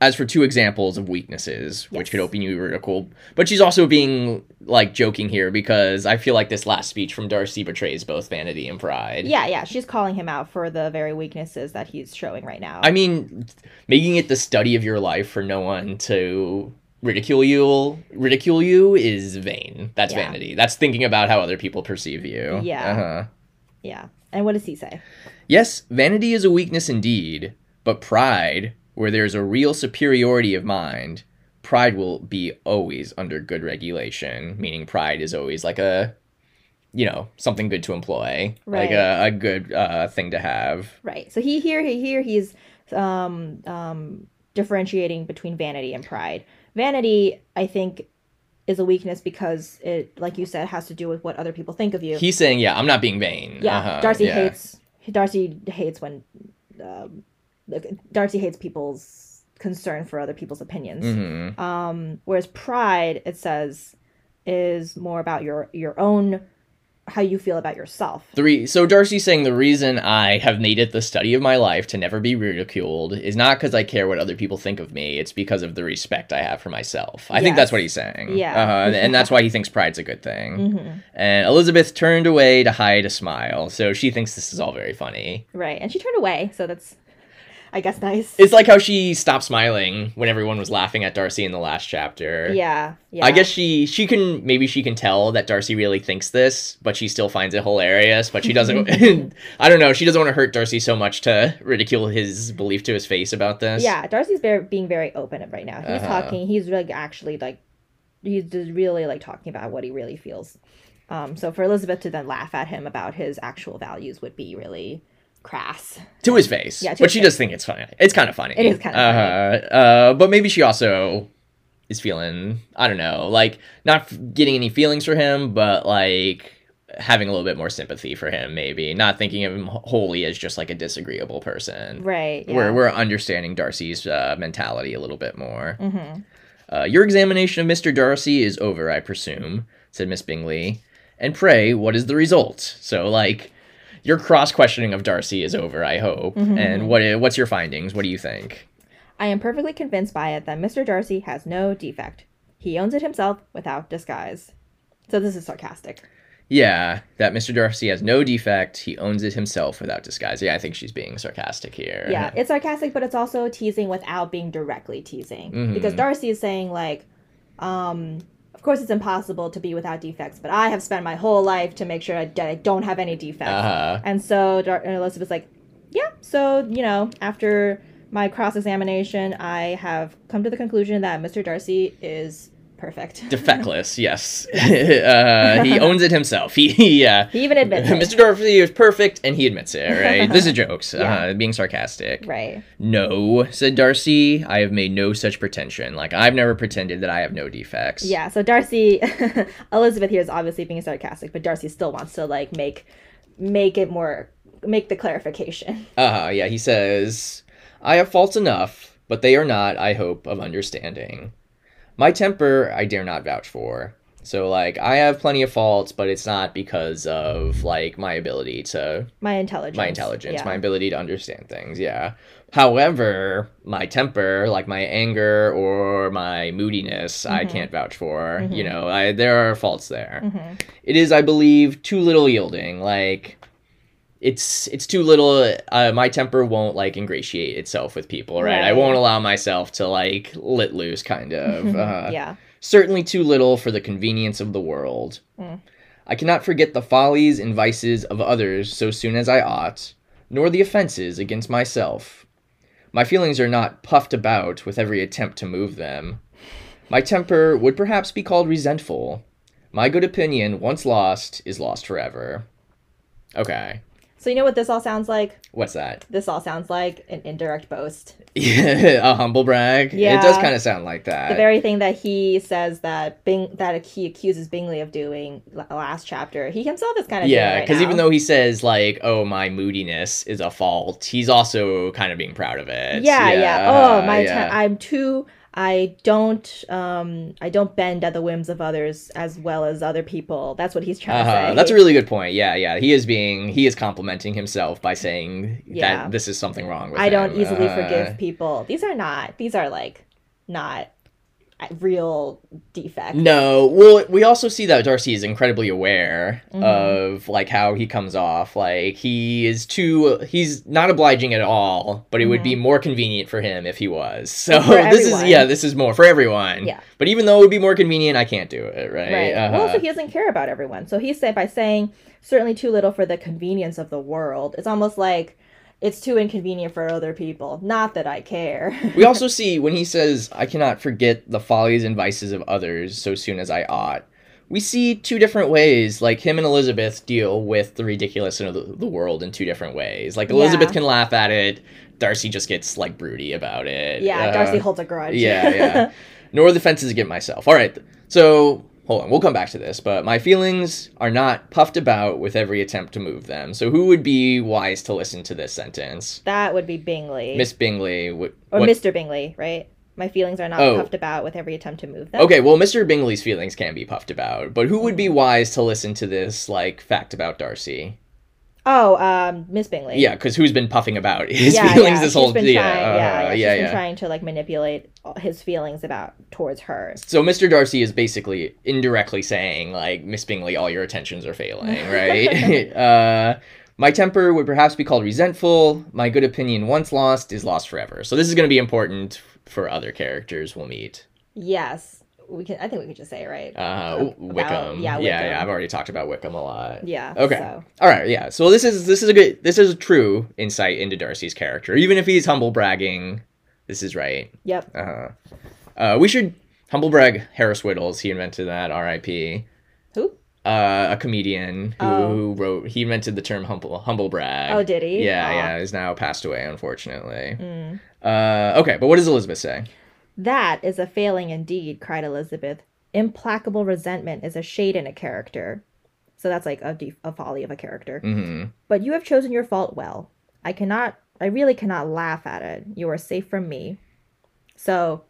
as for two examples of weaknesses which could open you to ridicule but she's also being like joking here because i feel like this last speech from darcy betrays both vanity and pride Yeah, yeah. She's calling him out for the very weaknesses that he's showing right now. i mean making it the study of your life for no one to ridicule you ridicule you is vain that's Yeah. vanity that's thinking about how other people perceive you Yeah. uh-huh. yeah. And what does he say? Yes, vanity is a weakness indeed, but pride, where there's a real superiority of mind, pride will be always under good regulation, meaning pride is always like a, you know, something good to employ, like a, a good uh, thing to have. Right. So he here he here he's um um differentiating between vanity and pride. Vanity, I think, is a weakness because it, like you said, has to do with what other people think of you. He's saying, yeah, I'm not being vain. yeah. Uh-huh, Darcy yeah. hates Darcy hates when um, Darcy hates people's concern for other people's opinions. Mhm. Um, whereas pride, it says, is more about your your own how you feel about yourself. Three. so Darcy's saying the reason I have made it the study of my life to never be ridiculed is not because I care what other people think of me. It's because of the respect I have for myself. I think that's what he's saying. Yeah. uh, and that's why he thinks pride's a good thing. hmm And Elizabeth turned away to hide a smile, so she thinks this is all very funny. Right, and she turned away, so that's, I guess, nice. It's like how she stopped smiling when everyone was laughing at Darcy in the last chapter. yeah, yeah. I guess she she can maybe she can tell that Darcy really thinks this, but she still finds it hilarious. But she doesn't. I don't know. She doesn't want to hurt Darcy so much to ridicule his belief to his face about this. Yeah, Darcy's very being very open right now. He's Uh-huh. talking. He's like actually like, he's just really like talking about what he really feels. Um, so for Elizabeth to then laugh at him about his actual values would be really crass. to his face. Yeah, to but she face. does think it's funny. It's kind of funny. It is kinda uh, Uh, but maybe she also is feeling. I don't know, like not f- getting any feelings for him, but like having a little bit more sympathy for him. Maybe not thinking of him wholly as just like a disagreeable person. Right. Yeah. We're we're understanding Darcy's uh, mentality a little bit more. hmm Uh, your examination of Mr. Darcy is over, I presume, said Miss Bingley. And pray, what is the result? So, like, your cross questioning of Darcy is over, I hope. Mhm. And what what's your findings? What do you think? I am perfectly convinced by it that Mr. Darcy has no defect. He owns it himself without disguise. So this is sarcastic. Yeah, that Mr. Darcy has no defect. He owns it himself without disguise. Yeah, I think she's being sarcastic here. Yeah, it's sarcastic, but it's also teasing without being directly teasing. Mhm. Because Darcy is saying, like, um, of course it's impossible to be without defects, but I have spent my whole life to make sure I, that I don't have any defects. Uh-huh. And so Dar- and Elizabeth's like, yeah, so, you know, after my cross examination, I have come to the conclusion that Mr. Darcy is perfect. Defectless, yes. uh, he owns it himself. He, he yeah. he even admits it. Mr. Darcy is perfect, and he admits it, right? this is jokes, Yeah. uh, being sarcastic. Right. No, said Darcy. I have made no such pretension. Like, I've never pretended that I have no defects. Yeah, so Darcy, Elizabeth here is obviously being sarcastic, but Darcy still wants to like make make it more make the clarification. Uh, yeah, he says, I have faults enough, but they are not, I hope, of understanding. My temper, I dare not vouch for. So, like, I have plenty of faults, but it's not because of, like, my ability to My intelligence. my intelligence, Yeah. my ability to understand things. Yeah. However, my temper, like my anger or my moodiness, I Mhm. can't vouch for. You Mhm. know, I there are faults there. Mhm. It is, I believe, too little yielding. Like it's it's too little. Uh, my temper won't like ingratiate itself with people, right? I won't allow myself to like let loose, kind of. Uh, yeah. certainly too little for the convenience of the world. Mm. I cannot forget the follies and vices of others so soon as I ought, nor the offenses against myself. My feelings are not puffed about with every attempt to move them. My temper would perhaps be called resentful. My good opinion, once lost, is lost forever. Okay, So you know what this all sounds like? what's that? This all sounds like an indirect boast. a humble brag? Yeah, it does kind of sound like that. The very thing that he says that Bing that he accuses Bingley of doing last chapter, he himself is kind of yeah, because because even though he says like, "Oh, my moodiness is a fault," he's also kind of being proud of it. yeah, yeah, oh uh-huh, my, yeah. te- I'm too. I don't um I don't bend at the whims of others as well as other people. That's what he's trying to Uh-huh. say. That's a really good point. Yeah, yeah. He is being he is complimenting himself by saying Yeah. that this is something wrong with I don't easily Uh, forgive people. These are not. These are like not real defect. No, well, we also see that Darcy is incredibly aware Mhm. of like how he comes off. Like he is too, he's not obliging at all, but it would be more convenient for him if he was. So Mm-hmm. This is yeah, this is more for everyone. Yeah. But even though it would be more convenient, I can't do it. Right. Right. Uh-huh. also he doesn't care about everyone. So he said by saying certainly too little for the convenience of the world. It's almost like it's too inconvenient for other people. Not that I care. we also see when he says, I cannot forget the follies and vices of others so soon as I ought. We see two different ways, like him and Elizabeth deal with the ridiculousness of the, the world in two different ways. Like Elizabeth Yeah. can laugh at it, Darcy just gets like broody about it. yeah, Uh, Darcy holds a grudge. yeah, yeah. Nor the fences against myself. All right, so hold on, we'll come back to this. But my feelings are not puffed about with every attempt to move them. So who would be wise to listen to this sentence? that would be Bingley. Miss Bingley. What, or what- Mr. Bingley, right? My feelings are not Oh. puffed about with every attempt to move them. Okay, well, Mr. Bingley's feelings can be puffed about, but who would be wise to listen to this like fact about Darcy? Oh, um, Miss Bingley. Yeah, because who's been puffing about his yeah, feelings yeah. this she's whole been yeah, trying, uh, yeah, yeah, she's yeah, been yeah. trying to like manipulate his feelings about towards her. So Mr. Darcy is basically indirectly saying like Miss Bingley, all your attentions are failing, right? uh, my temper would perhaps be called resentful. My good opinion, once lost, is lost forever. So this is going to be important for other characters we'll meet. Yes, we can. I think we could just say it right. Uh, About- Wickham. yeah, yeah, Wickham. yeah. I've already talked about Wickham a lot. yeah. Okay. So. All right. Yeah. So this is this is a good this is a true insight into Darcy's character. Even if he's humble bragging, this is right. Yep. Uh, uh, we should humble brag Harris Wittels. He invented that. R.I.P. Who? Uh, a comedian who Oh. wrote. He invented the term humble humble brag. Oh, did he? Yeah, Aw. yeah. He's now passed away, unfortunately. Mm. Uh, okay. But what does Elizabeth say? That is a failing indeed, cried Elizabeth. Implacable resentment is a shade in a character. So that's like a, def- a folly of a character. hmm But you have chosen your fault well. I cannot, I really cannot laugh at it. You are safe from me. So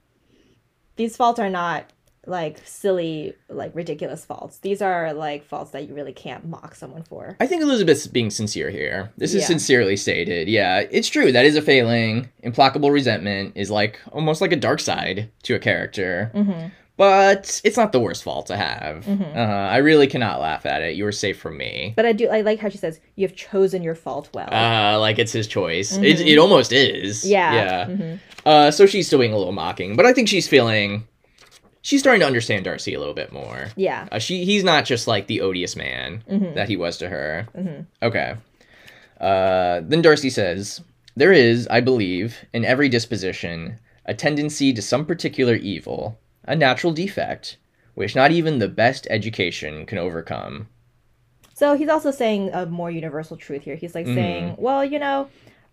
these faults are not like silly, like ridiculous faults. These are like faults that you really can't mock someone for. I think Elizabeth's being sincere here. This is Yeah. sincerely stated. Yeah, it's true. That is a failing. Implacable resentment is like almost like a dark side to a character, Mm-hmm. but it's not the worst fault to have. Mhm. Uh, I really cannot laugh at it. You are safe from me. But I do, I like how she says, you have chosen your fault well. Uh, like it's his choice. It, Mhm. it almost is. yeah. Yeah. Mhm. Uh, so she's being a little mocking, but I think she's feeling. She's starting to understand Darcy a little bit more. Yeah. Uh, she he's not just like the odious man Mhm. that he was to her. hmm Okay. Uh, then Darcy says, There is, I believe, in every disposition, a tendency to some particular evil, a natural defect, which not even the best education can overcome. So he's also saying a more universal truth here. He's like Mhm. saying, well, you know,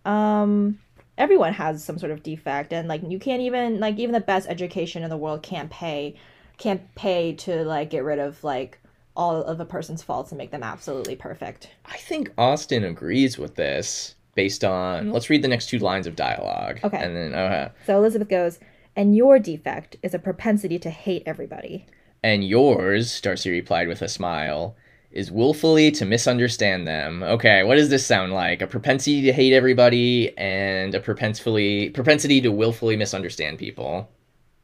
um, everyone has some sort of defect, and like you can't even like even the best education in the world can't pay, can't pay to like get rid of like all of a person's faults and make them absolutely perfect. I think Austen agrees with this based on. Let's read the next two lines of dialogue. Okay. And then, uh, So Elizabeth goes, and your defect is a propensity to hate everybody. and yours, Darcy replied with a smile, is willfully to misunderstand them. Okay, what does this sound like? A propensity to hate everybody and a propensity propensity to willfully misunderstand people.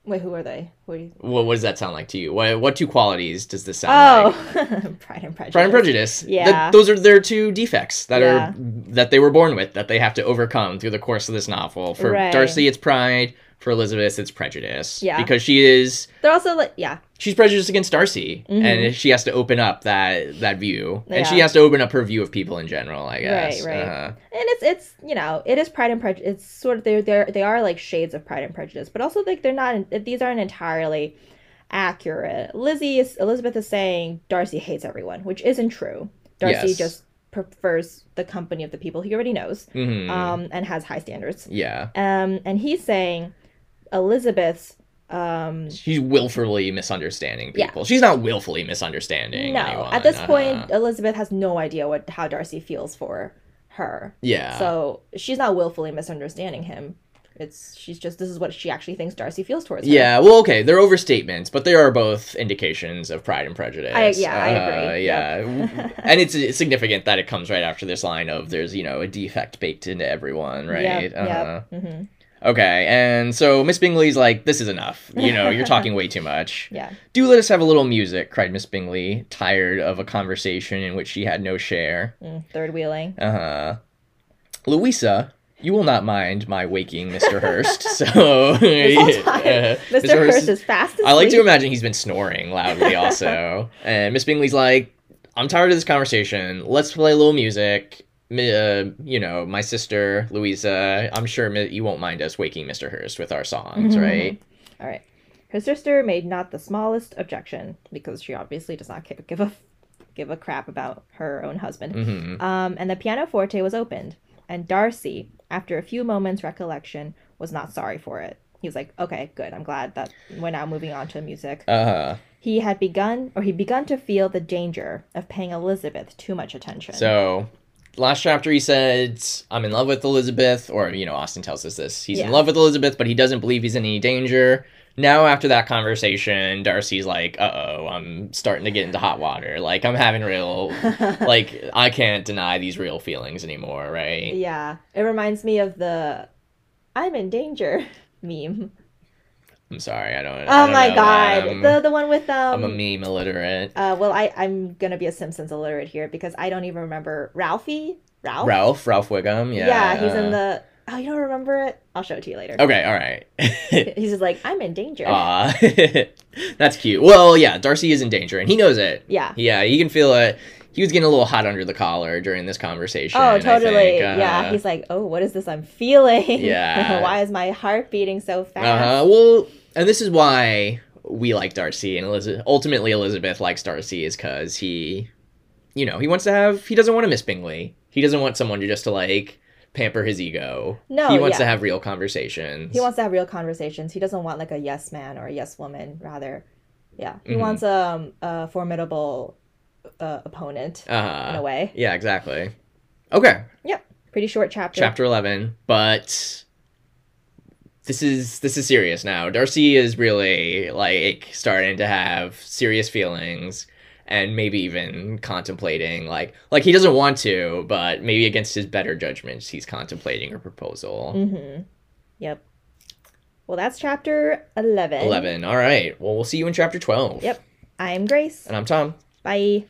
Wait, who are they? Who are you? What, what does that sound like to you? What what two qualities does this sound oh, like? Oh, Pride and Prejudice. Pride and Prejudice. Yeah. That- those are their two defects that Yeah. are that they were born with that they have to overcome through the course of this novel. For Right. Darcy, it's pride. For Elizabeth, it's prejudice. Yeah. Because she is They're also like, yeah, she's prejudiced against Darcy, Mhm. and she has to open up that that view, and she has to open up her view of people in general. I guess. Right, right. Uh-huh. and it's it's you know it is Pride and Prejudice. It's sort of they're they they are like shades of Pride and Prejudice, but also like they're not. These aren't entirely accurate. Lizzie is Elizabeth is saying Darcy hates everyone, which isn't true. Darcy Yes. just prefers the company of the people he already knows, Mhm. um, and has high standards. yeah, Um, and he's saying Elizabeth's um she's willfully misunderstanding Yeah. people. She's not willfully misunderstanding. no anyone. at this Uh-huh. point Elizabeth has no idea what how Darcy feels for her. yeah. So she's not willfully misunderstanding him. It's she's just this is what she actually thinks Darcy feels towards her. Yeah, well, okay, they're overstatements, but they are both indications of Pride and Prejudice. I- yeah, I Uh, agree. yeah, and it's it's significant that it comes right after this line of "there's you know a defect baked into everyone," right? Yep, Uh-huh. yep. hmm Okay, and so Miss Bingley's like, "This is enough. You know, you're talking way too much. Yeah. Do let us have a little music," cried Miss Bingley, tired of a conversation in which she had no share. Mm, third wheeling. Uh huh. Louisa, you will not mind my waking Mr. Hurst. So This whole time, uh, Mr. Hurst is fast asleep. I like to imagine he's been snoring loudly also. and Miss Bingley's like, I'm tired of this conversation. Let's play a little music. Uh, you know, my sister, Louisa, I'm sure you won't mind us waking Mr. Hurst with our songs, right? All right. Her sister made not the smallest objection because she obviously does not give a give a crap about her own husband. hmm Um, and the pianoforte was opened, and Darcy, after a few moments' recollection, was not sorry for it. He was like, "Okay, good. I'm glad that we're now moving on to music." Uh-huh. He had begun, or he begun to feel the danger of paying Elizabeth too much attention. So, last chapter he said, I'm in love with Elizabeth, or, you know, Austen tells us this. He's in love with Elizabeth, but he doesn't believe he's in any danger. Now, after that conversation, Darcy's like, uh oh, I'm starting to get into hot water. Like, I'm having real, like, I can't deny these real feelings anymore, right? yeah, it reminds me of the "I'm in danger" meme. I'm sorry, I don't. I Oh don't my god, the the one with um. I'm a meme illiterate. Uh, well, I I'm gonna be a Simpsons illiterate here because I don't even remember Ralphie. Ralph. Ralph, Ralph Wiggum, yeah. Yeah, he's in the. Oh, you don't remember it? I'll show it to you later. Okay, all right. He's just like, I'm in danger. Aw, that's cute. Well, yeah, Darcy is in danger, and he knows it. yeah. Yeah, he can feel it. He was getting a little hot under the collar during this conversation. Oh, totally. Uh, yeah. He's like, oh, what is this I'm feeling? Yeah. Why is my heart beating so fast? Uh-huh. Well, and this is why we like Darcy, and Elizabeth. Ultimately, Elizabeth likes Darcy is because he, you know, he wants to have. He doesn't want to miss Bingley. He doesn't want someone to just to like pamper his ego. No, he wants to have real conversations. He wants to have real conversations. He doesn't want like a yes man or a yes woman, rather. Yeah. He Mhm. wants um, a formidable uh, opponent in a Uh-huh. way. Yeah, exactly. Okay, Yep. Pretty short chapter. chapter 11 but this is this is serious now darcy is really like starting to have serious feelings and maybe even contemplating like like he doesn't want to but maybe against his better judgments he's contemplating a proposal Mm-hmm. Yep. Well, that's chapter 11. 11 all right well we'll see you in chapter 12 Yep. I'm Grace. and i'm tom Bye.